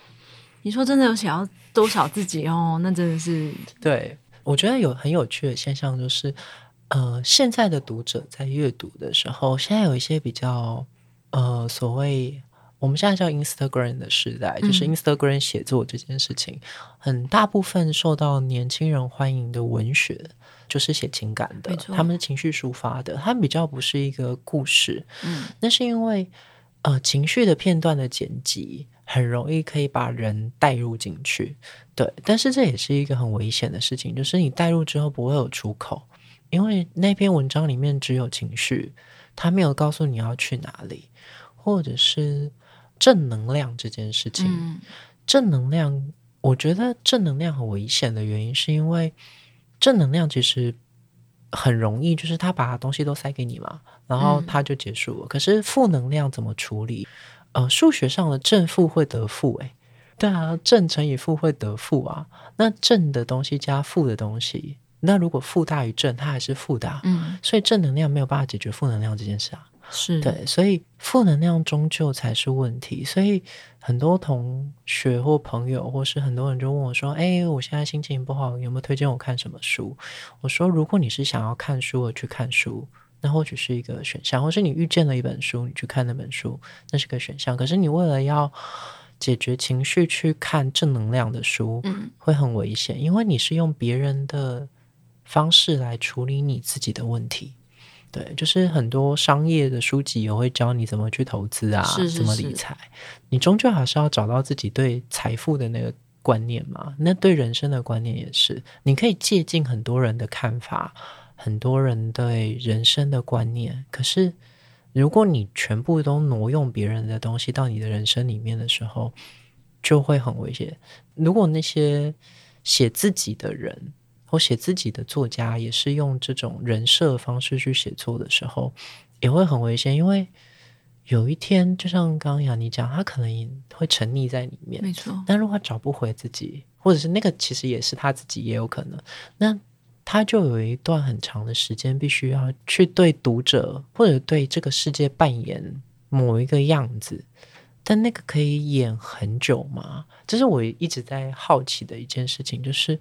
A: 你说真的有想要多少自己哦？那真的是
B: 对。我觉得有很有趣的现象就是，呃，现在的读者在阅读的时候，现在有一些比较呃所谓。我们现在叫 Instagram 的时代，就是 Instagram 写作这件事情，嗯、很大部分受到年轻人欢迎的文学，就是写情感的，他们是情绪抒发的，他们比较不是一个故事。嗯，那是因为呃情绪的片段的剪辑很容易可以把人带入进去，对，但是这也是一个很危险的事情，就是你带入之后不会有出口，因为那篇文章里面只有情绪，他没有告诉你要去哪里，或者是。正能量这件事情，正能量，我觉得正能量很危险的原因，是因为正能量其实很容易，就是他把东西都塞给你嘛，然后他就结束了。嗯、可是负能量怎么处理？呃，数学上的正负会得负，诶，对啊，正乘以负会得负啊。那正的东西加负的东西，那如果负大于正，它还是负的、啊。嗯，所以正能量没有办法解决负能量这件事啊。
A: 是
B: 对，所以负能量终究才是问题。所以很多同学或朋友，或是很多人就问我说：“哎，我现在心情不好，有没有推荐我看什么书？”我说：“如果你是想要看书而去看书。”那或许是一个选项，或是你遇见了一本书，你去看那本书，那是个选项。可是你为了要解决情绪去看正能量的书，嗯，会很危险，因为你是用别人的方式来处理你自己的问题。对，就是很多商业的书籍也会教你怎么去投资啊，是是是怎么理财。你终究还是要找到自己对财富的那个观念嘛。那对人生的观念也是，你可以借鉴很多人的看法。很多人对人生的观念，可是如果你全部都挪用别人的东西到你的人生里面的时候，就会很危险。如果那些写自己的人或写自己的作家也是用这种人设方式去写作的时候，也会很危险。因为有一天，就像刚刚雅尼讲，他可能会沉溺在里面，
A: 没错。
B: 但如果他找不回自己，或者是那个其实也是他自己，也有可能那。他就有一段很长的时间，必须要去对读者或者对这个世界扮演某一个样子，但那个可以演很久吗？这是我一直在好奇的一件事情，就是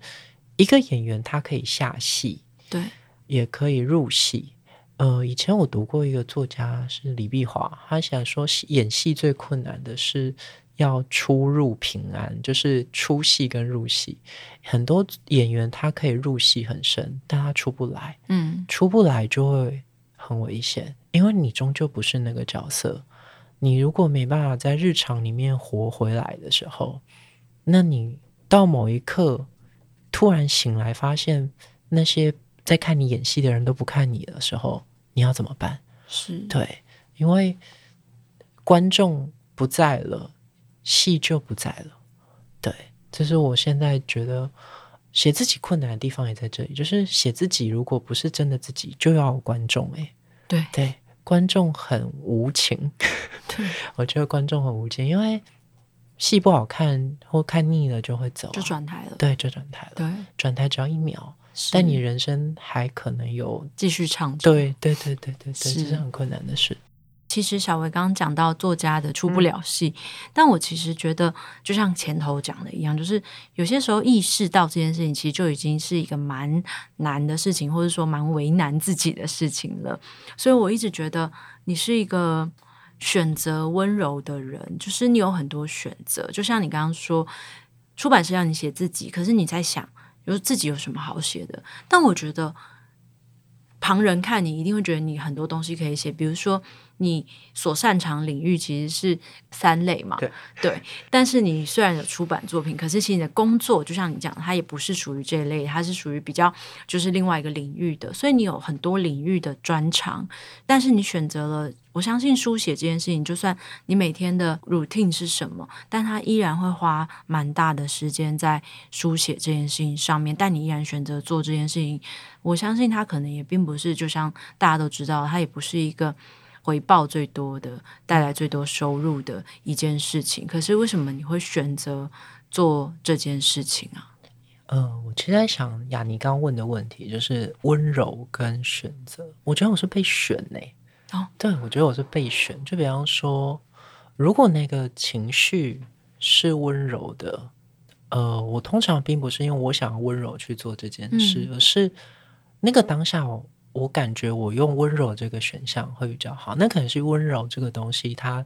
B: 一个演员他可以下戏，
A: 对，
B: 也可以入戏。呃，以前我读过一个作家是李碧华，他想说演戏最困难的是。要出入平安，就是出戏跟入戏。很多演员他可以入戏很深，但他出不来。嗯，出不来就会很危险，因为你终究不是那个角色。你如果没办法在日常里面活回来的时候，那你到某一刻突然醒来，发现那些在看你演戏的人都不看你的时候，你要怎么办？
A: 是。
B: 对，因为观众不在了。戏就不在了，对，这是我现在觉得写自己困难的地方也在这里，就是写自己如果不是真的自己，就要有观众哎，
A: 对。
B: 对，观众很无情，
A: 对，
B: 我觉得观众很无情，因为戏不好看或看腻了就会走，
A: 就转台了，
B: 对，就转台了，
A: 对，
B: 转台只要一秒，但你人生还可能有
A: 继续唱，
B: 对对对对对对，这是很困难的事。
A: 其实小维刚刚讲到作家的出不了戏，嗯，但我其实觉得，就像前头讲的一样，就是有些时候意识到这件事情，其实就已经是一个蛮难的事情，或者说蛮为难自己的事情了。所以我一直觉得你是一个选择温柔的人，就是你有很多选择。就像你刚刚说，出版社让你写自己，可是你在想，有自己有什么好写的？但我觉得旁人看你一定会觉得你很多东西可以写，比如说。你所擅长领域其实是三类嘛？
B: 对，
A: 对。但是你虽然有出版作品，可是其实你的工作就像你讲的，它也不是属于这一类，它是属于比较就是另外一个领域的。所以你有很多领域的专长，但是你选择了，我相信书写这件事情，就算你每天的 routine 是什么，但它依然会花蛮大的时间在书写这件事情上面。但你依然选择做这件事情，我相信它可能也并不是，就像大家都知道，它也不是一个。回报最多的，带来最多收入的一件事情，可是为什么你会选择做这件事情啊？
B: 呃，我其实在想雅尼刚刚问的问题，就是温柔跟选择。我觉得我是被选呢、欸。哦，对，我觉得我是被选。就比方说，如果那个情绪是温柔的，呃，我通常并不是因为我想要温柔去做这件事，嗯、而是那个当下我。我感觉我用温柔这个选项会比较好，那可能是温柔这个东西它，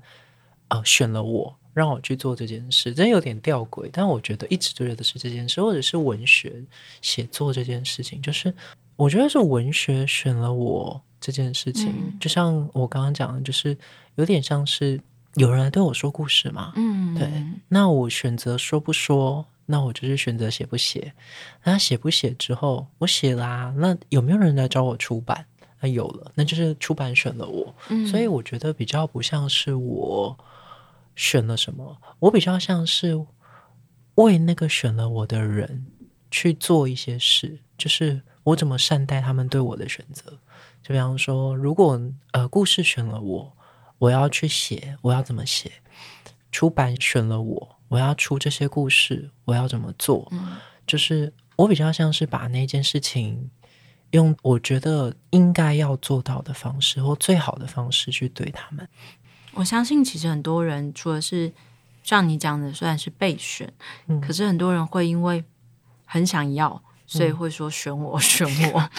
B: 它呃选了我，让我去做这件事，真有点吊诡。但我觉得一直觉得是这件事，或者是文学写作这件事情，就是我觉得是文学选了我这件事情。嗯、就像我刚刚讲的，就是有点像是有人来对我说故事嘛，嗯，对。那我选择说不说。那我就是选择写不写。那写不写之后，我写啦、啊。那有没有人来找我出版？那有了，那就是出版选了我。嗯，所以我觉得比较不像是我选了什么，我比较像是为那个选了我的人去做一些事，就是我怎么善待他们对我的选择。就比方说，如果呃故事选了我，我要去写，我要怎么写？出版选了我，我要出这些故事，我要怎么做？嗯，就是我比较像是把那件事情用我觉得应该要做到的方式，或最好的方式去对他们。
A: 我相信，其实很多人除了是像你讲的，虽然是备选，嗯，可是很多人会因为很想要。所以会说选我 选我，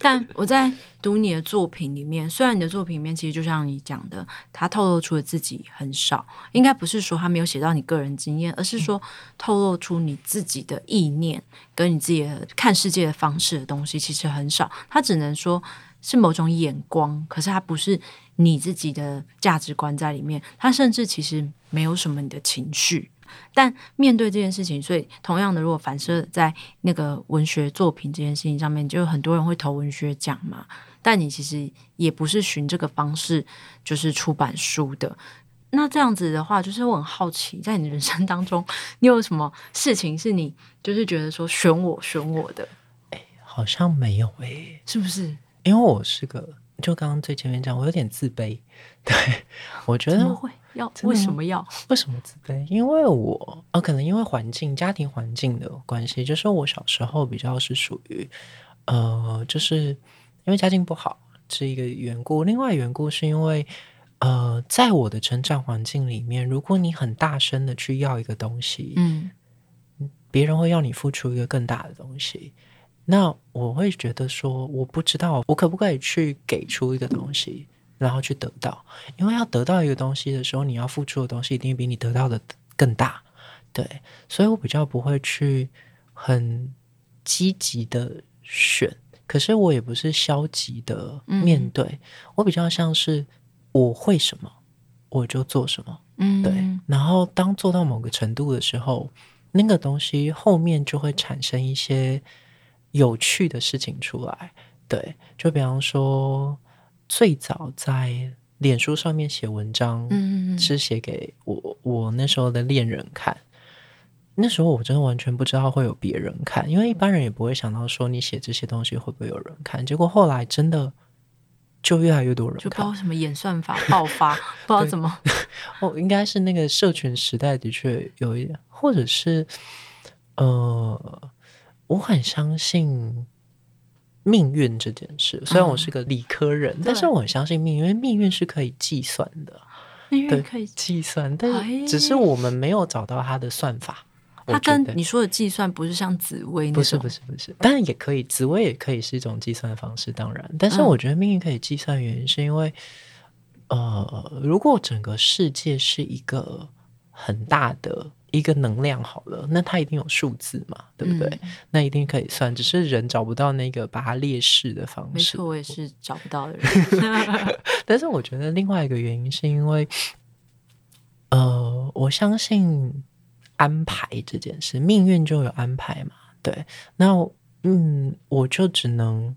A: 但我在读你的作品里面，虽然你的作品里面其实就像你讲的，他透露出的自己很少，应该不是说他没有写到你个人经验，而是说透露出你自己的意念跟你自己的看世界的方式的东西其实很少，他只能说是某种眼光，可是他不是你自己的价值观在里面，他甚至其实没有什么你的情绪。但面对这件事情，所以同样的，如果反射在那个文学作品这件事情上面，就很多人会投文学奖嘛。但你其实也不是循这个方式，就是出版书的。那这样子的话，就是我很好奇，在你的人生当中，你有什么事情是你就是觉得说选我选我的？
B: 哎，好像没有哎，
A: 是不是？
B: 因为我是个，就刚刚最前面讲，我有点自卑。对，我觉得
A: 会。要为什么要？
B: 为什么自卑？因为我呃，可能因为环境、家庭环境的关系，就是我小时候比较是属于呃，就是因为家境不好是一个缘故。另外缘故是因为呃，在我的成长环境里面，如果你很大声的去要一个东西，嗯，别人会要你付出一个更大的东西。那我会觉得说，我不知道我可不可以去给出一个东西。然后去得到，因为要得到一个东西的时候，你要付出的东西一定比你得到的更大，对，所以我比较不会去很积极的选，可是我也不是消极的面对，嗯、我比较像是我会什么我就做什么，嗯，对，然后当做到某个程度的时候，那个东西后面就会产生一些有趣的事情出来，对，就比方说。最早在脸书上面写文章，嗯，是写给我我那时候的恋人看。那时候我真的完全不知道会有别人看，因为一般人也不会想到说你写这些东西会不会有人看。结果后来真的就越来越多人看，
A: 就不知道什么演算法爆发，不知道怎么。
B: 哦，应该是那个社群时代的确有一点，或者是呃，我很相信。命运这件事，虽然我是个理科人，嗯、但是我很相信命运，因为命运是可以计算的。
A: 命运可以
B: 计算，但是只是我们没有找到它的算法。
A: 它跟你说的计算不是像紫薇
B: 不是不是不是，当然也可以，紫薇也可以是一种计算方式，当然。但是我觉得命运可以计算，原因是因为，嗯、呃，如果整个世界是一个很大的。一个能量好了，那它一定有数字嘛，对不对？嗯、那一定可以算，只是人找不到那个把它列式的方式。
A: 没错，我也是找不到的人。
B: 但是我觉得另外一个原因是因为，呃，我相信安排这件事，命运就有安排嘛。对，那嗯，我就只能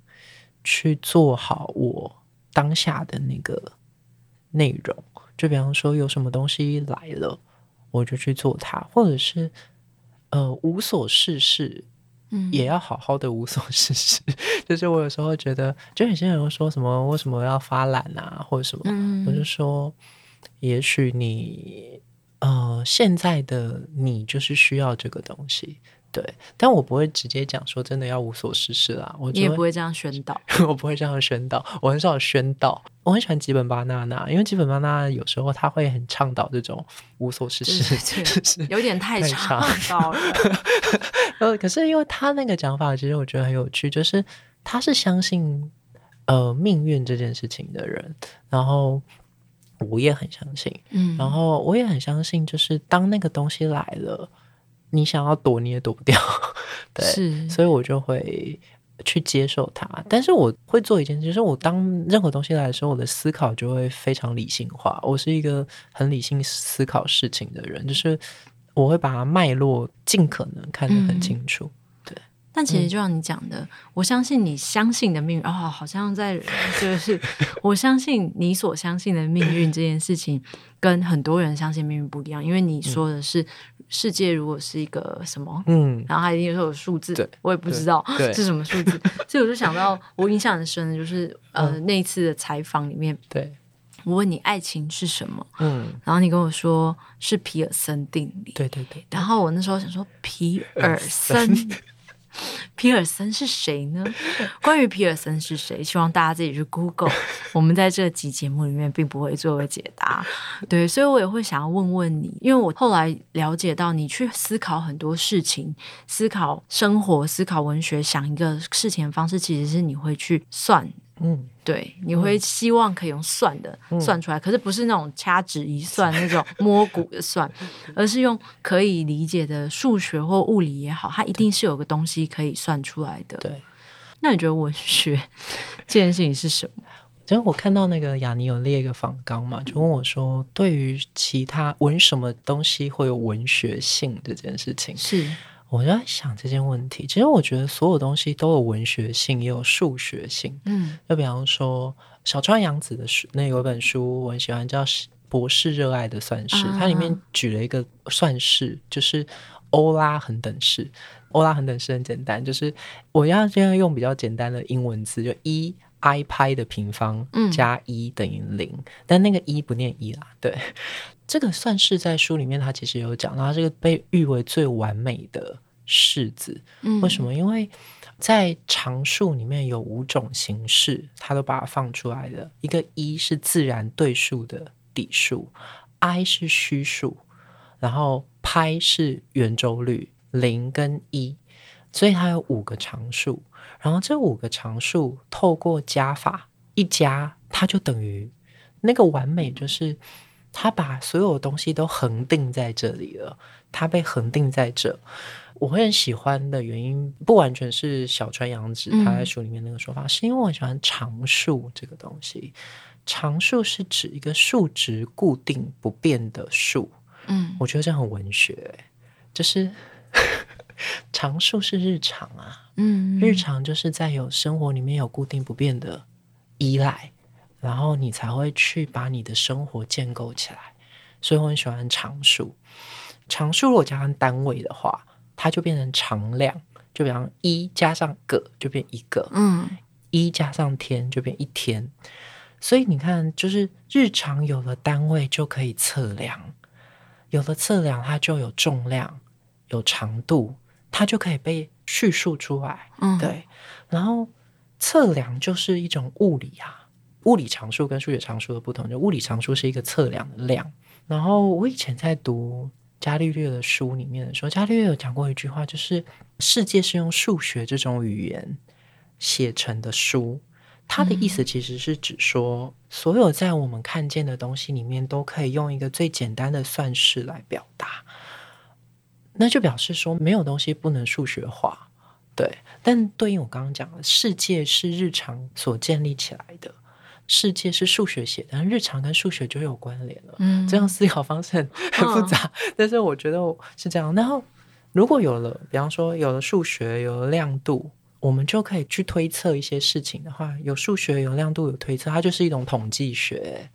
B: 去做好我当下的那个内容。就比方说，有什么东西来了。我就去做它，或者是呃无所事事，嗯，也要好好的无所事事。就是我有时候觉得，就有些人会说什么为什么要发懒啊，或者什么，嗯、我就说，也许你呃现在的你就是需要这个东西。对，但我不会直接讲说真的要无所事事啦。我
A: 你也不会这样宣导，
B: 我不会这样宣导。我很少宣导，我很喜欢吉本巴娜娜，因为吉本巴娜娜有时候他会很倡导这种无所事事，
A: 有点太倡导了。
B: 呃，可是因为他那个讲法，其实我觉得很有趣，就是他是相信呃命运这件事情的人，然后我也很相信，嗯，然后我也很相信，就是当那个东西来了。你想要躲你也躲不掉，对，是所以我就会去接受它。但是我会做一件事，就是我当任何东西来的时候，我的思考就会非常理性化。我是一个很理性思考事情的人，就是我会把它脉络尽可能看得很清楚。
A: 但其实就像你讲的，嗯、我相信你相信的命运哦，好像在就是我相信你所相信的命运这件事情，跟很多人相信命运不一样。因为你说的是世界如果是一个什么，嗯，然后还一定说有数字，我也不知道是什么数字。所以我就想到，我印象很深的就是呃、嗯、那一次的采访里面，对我问你爱情是什么，嗯，然后你跟我说是皮尔森定理，
B: 对对对，
A: 然后我那时候想说皮尔森。皮尔森是谁呢？关于皮尔森是谁，希望大家自己去 Google。我们在这集节目里面并不会作为解答。对，所以我也会想要问问你，因为我后来了解到，你去思考很多事情，思考生活，思考文学，想一个事情的方式，其实是你会去算。嗯，对，你会希望可以用算的、嗯、算出来，可是不是那种掐指一算那种摸骨的算，而是用可以理解的数学或物理也好，它一定是有个东西可以算出来的。对，那你觉得文学这件事情是什么？
B: 其 实我看到那个雅尼有列一个访纲嘛，就问我说，对于其他文什么东西会有文学性这件事情是。我就在想这件问题，其实我觉得所有东西都有文学性，也有数学性。嗯，就比方说小川洋子的书，那有一本书我很喜欢，叫《博士热爱的算式》，它里面举了一个算式，就是欧拉恒等式。欧拉恒等式很简单，就是我要这样用比较简单的英文字，就一 i 派的平方加一等于零，但那个一不念一啦，对。这个算式在书里面，它其实有讲到，它这个被誉为最完美的式子。嗯，为什么？因为在常数里面有五种形式，它都把它放出来的。一个一是自然对数的底数，i 是虚数，然后拍是圆周率，零跟一，所以它有五个常数。然后这五个常数透过加法一加，它就等于那个完美，就是。它把所有东西都恒定在这里了，它被恒定在这。我会很喜欢的原因，不完全是小川洋子他在书里面那个说法，嗯、是因为我很喜欢常数这个东西。常数是指一个数值固定不变的数。嗯，我觉得这很文学，就是 常数是日常啊。嗯，日常就是在有生活里面有固定不变的依赖。然后你才会去把你的生活建构起来，所以我很喜欢常数。常数如果加上单位的话，它就变成常量。就比方一加上个就变一个，嗯，一加上天就变一天。所以你看，就是日常有了单位就可以测量，有了测量它就有重量、有长度，它就可以被叙述出来。嗯，对。然后测量就是一种物理啊。物理常数跟数学常数的不同，就物理常数是一个测量的量。然后我以前在读伽利略的书里面的时候，伽利略有讲过一句话，就是世界是用数学这种语言写成的书。他的意思其实是指说，所有在我们看见的东西里面，都可以用一个最简单的算式来表达。那就表示说，没有东西不能数学化。对，但对应我刚刚讲的，世界是日常所建立起来的。世界是数学写的，但日常跟数学就有关联了。嗯，这样思考方式很很复杂，哦、但是我觉得是这样。然后，如果有了，比方说有了数学，有了亮度，我们就可以去推测一些事情的话，有数学，有亮度，有推测，它就是一种统计学。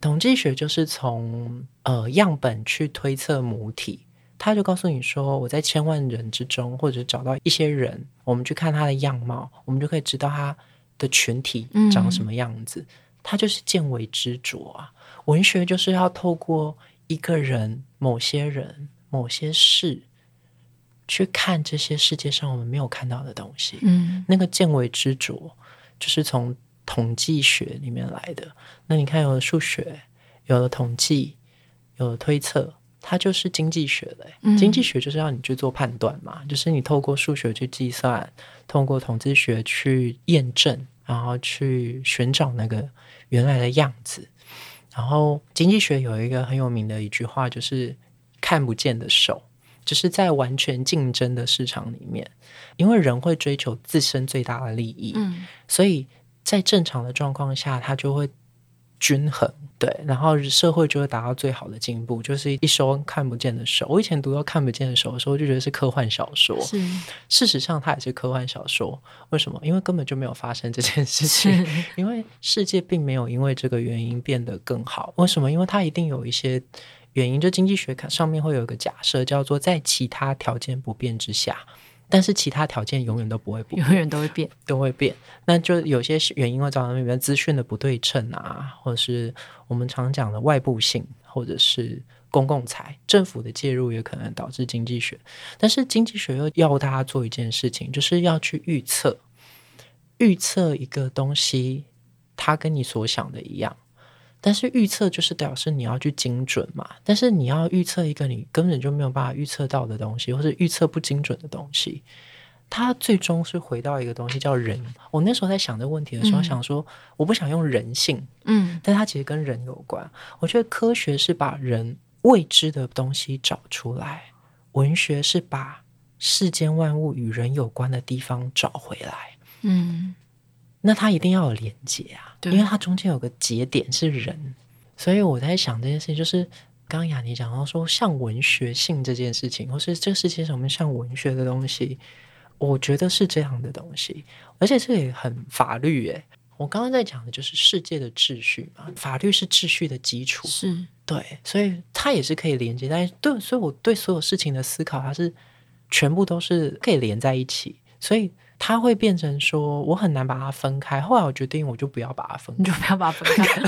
B: 统计学就是从呃样本去推测母体，他就告诉你说，我在千万人之中，或者找到一些人，我们去看他的样貌，我们就可以知道他。的群体长什么样子，它、嗯、就是见微知著啊。文学就是要透过一个人、某些人、某些事，去看这些世界上我们没有看到的东西。嗯，那个见微知著就是从统计学里面来的。那你看，有了数学，有了统计，有了推测。它就是经济学的，嗯，经济学就是要你去做判断嘛，就是你透过数学去计算，透过统计学去验证，然后去寻找那个原来的样子。然后经济学有一个很有名的一句话，就是看不见的手，就是在完全竞争的市场里面，因为人会追求自身最大的利益，嗯，所以在正常的状况下，他就会均衡。对，然后社会就会达到最好的进步，就是一双看不见的手。我以前读到看不见的手的时候，就觉得是科幻小说。是，事实上它也是科幻小说。为什么？因为根本就没有发生这件事情。因为世界并没有因为这个原因变得更好。为什么？因为它一定有一些原因。就经济学上面会有一个假设，叫做在其他条件不变之下。但是其他条件永远都不会变，
A: 永远都会变，
B: 都会变。那就有些原因会造成比如资讯的不对称啊，或者是我们常讲的外部性，或者是公共财、政府的介入也可能导致经济学。但是经济学又要大家做一件事情，就是要去预测，预测一个东西，它跟你所想的一样。但是预测就是表示你要去精准嘛，但是你要预测一个你根本就没有办法预测到的东西，或是预测不精准的东西，它最终是回到一个东西叫人。我那时候在想这个问题的时候，嗯、想说我不想用人性，嗯，但它其实跟人有关。我觉得科学是把人未知的东西找出来，文学是把世间万物与人有关的地方找回来，嗯。那它一定要有连接啊，对，因为它中间有个节点是人，所以我在想这件事情，就是刚刚雅尼讲到说，像文学性这件事情，或是这个世界上面像文学的东西，我觉得是这样的东西，而且这也很法律诶。我刚刚在讲的就是世界的秩序嘛，法律是秩序的基础，是。对，所以它也是可以连接，但是对，所以我对所有事情的思考，它是全部都是可以连在一起，所以。它会变成说，我很难把它分开。后来我决定，我就不要把它分开，
A: 你就不要把它分开。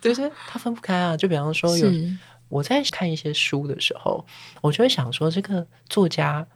B: 就，是它分不开啊。就比方说有，有我在看一些书的时候，我就会想说，这个作家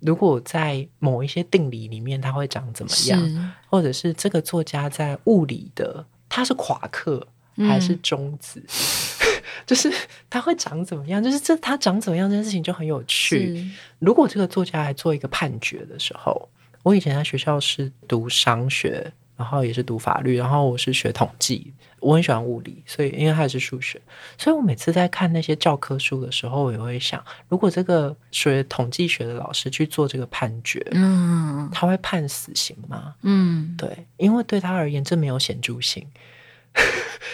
B: 如果在某一些定理里面，他会长怎么样？或者是这个作家在物理的，他是夸克还是中子？嗯、就是他会长怎么样？就是这他长怎么样这件事情就很有趣。如果这个作家来做一个判决的时候。我以前在学校是读商学，然后也是读法律，然后我是学统计，我很喜欢物理，所以因为它也是数学，所以我每次在看那些教科书的时候，我也会想，如果这个学统计学的老师去做这个判决，嗯，他会判死刑吗？嗯，对，因为对他而言，这没有显著性。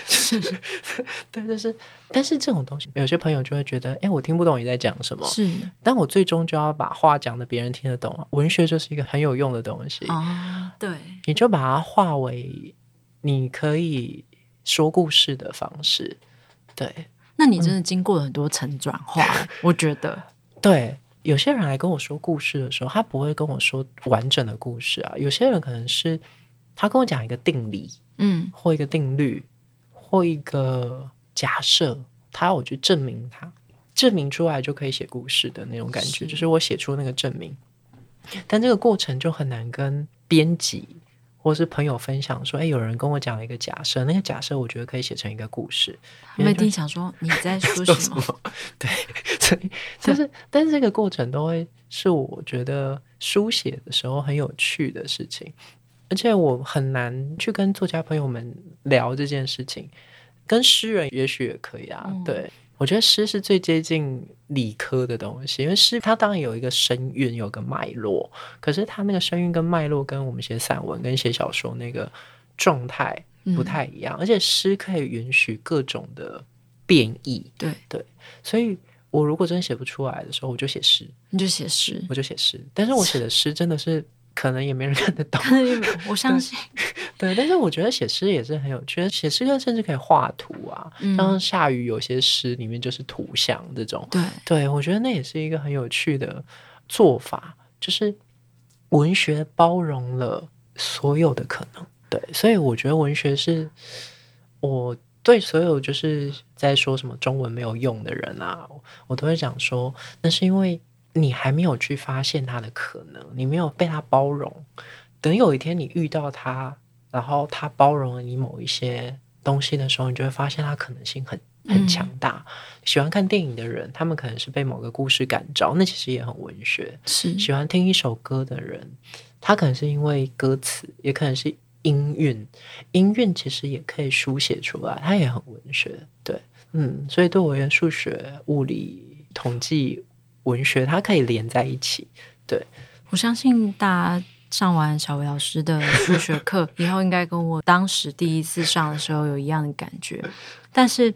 B: 是，对，就是，但是这种东西，有些朋友就会觉得，哎，我听不懂你在讲什么。是，但我最终就要把话讲的别人听得懂。文学就是一个很有用的东西
A: 啊，对，
B: 你就把它化为你可以说故事的方式。对，
A: 那你真的经过了很多层转化，嗯、我觉得。
B: 对，有些人来跟我说故事的时候，他不会跟我说完整的故事啊。有些人可能是他跟我讲一个定理。嗯，或一个定律，或一个假设，他要我去证明它，证明出来就可以写故事的那种感觉，是就是我写出那个证明。但这个过程就很难跟编辑或是朋友分享，说，哎，有人跟我讲了一个假设，那个假设我觉得可以写成一个故事。
A: 我一定想说你在说什么？
B: 对，所以就是，但是这个过程都会是我觉得书写的时候很有趣的事情。而且我很难去跟作家朋友们聊这件事情，跟诗人也许也可以啊。嗯、对，我觉得诗是最接近理科的东西，因为诗它当然有一个声韵，有个脉络，可是它那个声韵跟脉络跟我们写散文跟写小说那个状态不太一样。嗯、而且诗可以允许各种的变异。对对，所以我如果真写不出来的时候，我就写诗，
A: 你就写诗，
B: 我就写诗。但是我写的诗真的是。可能也没人看得懂，
A: 我相信
B: 对。对，但是我觉得写诗也是很有趣，写诗歌甚至可以画图啊，嗯、像下雨有些诗里面就是图像这种。对，对我觉得那也是一个很有趣的做法，就是文学包容了所有的可能。对，所以我觉得文学是我对所有就是在说什么中文没有用的人啊，我都会讲说，那是因为。你还没有去发现它的可能，你没有被它包容。等有一天你遇到它，然后它包容了你某一些东西的时候，你就会发现它可能性很很强大。嗯、喜欢看电影的人，他们可能是被某个故事感召，那其实也很文学。是喜欢听一首歌的人，他可能是因为歌词，也可能是音韵。音韵其实也可以书写出来，它也很文学。对，嗯，所以对我而言，数学、物理、统计。文学它可以连在一起，对，
A: 我相信大家上完小维老师的数学课 以后，应该跟我当时第一次上的时候有一样的感觉。但是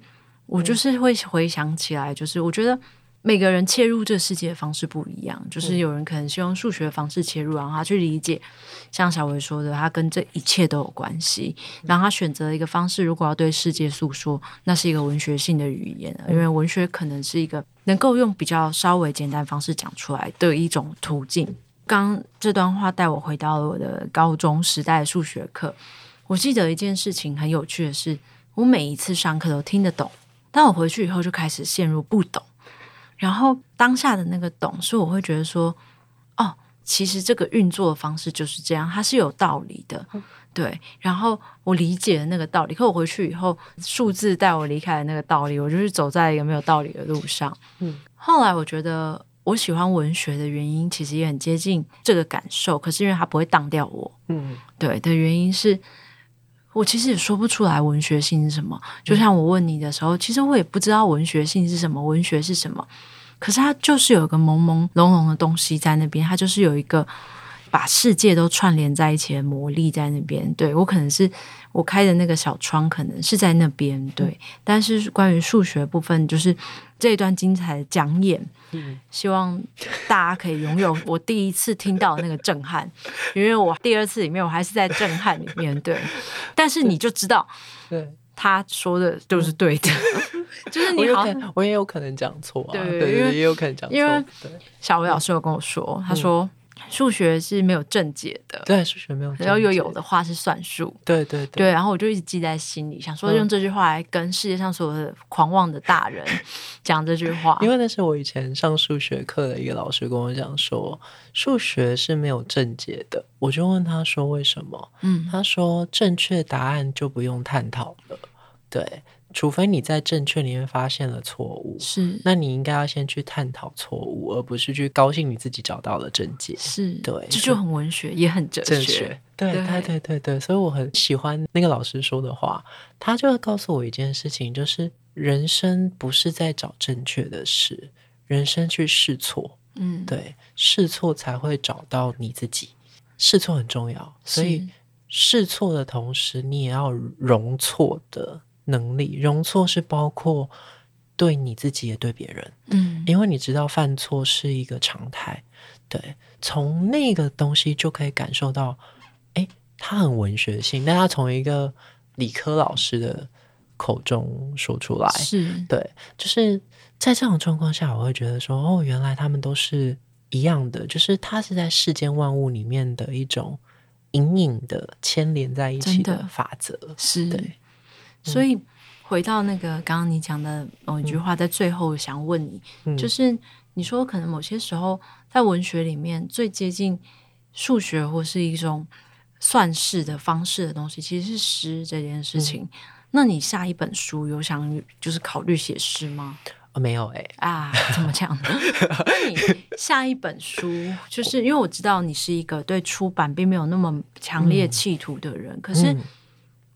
A: 我就是会回想起来，就是我觉得。每个人切入这个世界的方式不一样，就是有人可能是用数学的方式切入，然后他去理解，像小维说的，他跟这一切都有关系。然后他选择一个方式，如果要对世界诉说，那是一个文学性的语言，因为文学可能是一个能够用比较稍微简单方式讲出来的一种途径。刚这段话带我回到了我的高中时代数学课，我记得一件事情很有趣的是，我每一次上课都听得懂，但我回去以后就开始陷入不懂。然后当下的那个懂，所以我会觉得说，哦，其实这个运作的方式就是这样，它是有道理的，对。然后我理解了那个道理，可我回去以后，数字带我离开了那个道理，我就是走在一个没有道理的路上。嗯。后来我觉得我喜欢文学的原因，其实也很接近这个感受，可是因为它不会当掉我，嗯，对的原因是。我其实也说不出来文学性是什么，就像我问你的时候，其实我也不知道文学性是什么，文学是什么。可是它就是有一个朦朦胧胧的东西在那边，它就是有一个把世界都串联在一起的魔力在那边。对，我可能是我开的那个小窗，可能是在那边。对，但是关于数学部分，就是这一段精彩的讲演。希望大家可以拥有我第一次听到的那个震撼，因为我第二次里面我还是在震撼里面，对。但是你就知道，对，他说的都是对的，就是你好，
B: 我也有可能讲错啊，
A: 对
B: 对对，也有可能讲错。
A: 因为小维老师有跟我说，他说。数学是没有正解的，
B: 对，数学没有。
A: 然后又有的话是算术，
B: 对对对，
A: 对。然后我就一直记在心里，想说用这句话来跟世界上所有的狂妄的大人 讲这句话。
B: 因为那是我以前上数学课的一个老师跟我讲说，数学是没有正解的。我就问他说为什么？嗯，他说正确答案就不用探讨了，对。除非你在正确里面发现了错误，是，那你应该要先去探讨错误，而不是去高兴你自己找到了正解。是，对，
A: 这就很文学，也很哲学。
B: 对，对，对，对，对，对。所以我很喜欢那个老师说的话，他就会告诉我一件事情，就是人生不是在找正确的事，人生去试错。嗯，对，试错才会找到你自己，试错很重要。所以试错的同时，你也要容错的。能力容错是包括对你自己也对别人，嗯，因为你知道犯错是一个常态，对，从那个东西就可以感受到，诶，他很文学性，但他从一个理科老师的口中说出来，是。对，就是在这种状况下，我会觉得说，哦，原来他们都是一样的，就是他是在世间万物里面的一种隐隐的牵连在一起的。法则，是。对。
A: 所以回到那个刚刚你讲的某一句话，在最后想问你，嗯、就是你说可能某些时候在文学里面最接近数学或是一种算式的方式的东西，其实是诗这件事情。嗯、那你下一本书有想就是考虑写诗吗？
B: 哦，没有哎、欸、
A: 啊，怎么讲呢？那你下一本书，就是因为我知道你是一个对出版并没有那么强烈企图的人，嗯、可是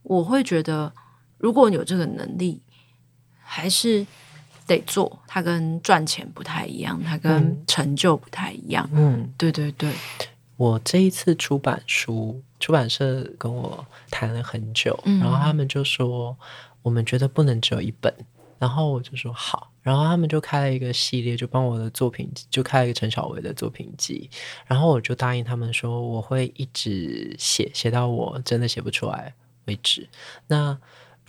A: 我会觉得。如果你有这个能力，还是得做。它跟赚钱不太一样，它跟成就不太一样。嗯，对对对。
B: 我这一次出版书，出版社跟我谈了很久，嗯、然后他们就说，我们觉得不能只有一本。然后我就说好，然后他们就开了一个系列，就帮我的作品就开了一个陈小维的作品集。然后我就答应他们说，我会一直写，写到我真的写不出来为止。那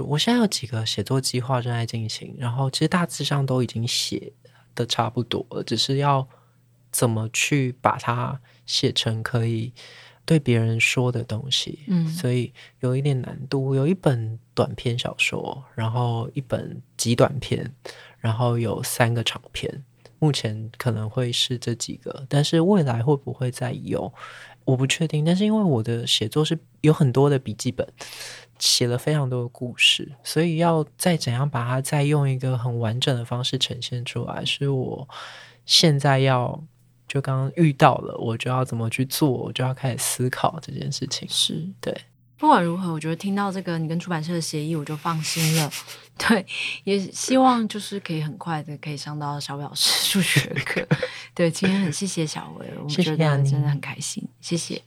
B: 我现在有几个写作计划正在进行，然后其实大致上都已经写的差不多了，只是要怎么去把它写成可以对别人说的东西，嗯，所以有一点难度。有一本短篇小说，然后一本极短篇，然后有三个长篇，目前可能会是这几个，但是未来会不会再有，我不确定。但是因为我的写作是有很多的笔记本。写了非常多的故事，所以要再怎样把它再用一个很完整的方式呈现出来，是我现在要就刚刚遇到了，我就要怎么去做，我就要开始思考这件事情。是对，
A: 不管如何，我觉得听到这个你跟出版社的协议，我就放心了。对，也希望就是可以很快的可以上到小伟老师数学课。对，今天很谢谢小维，我们觉得真的很开心，谢谢。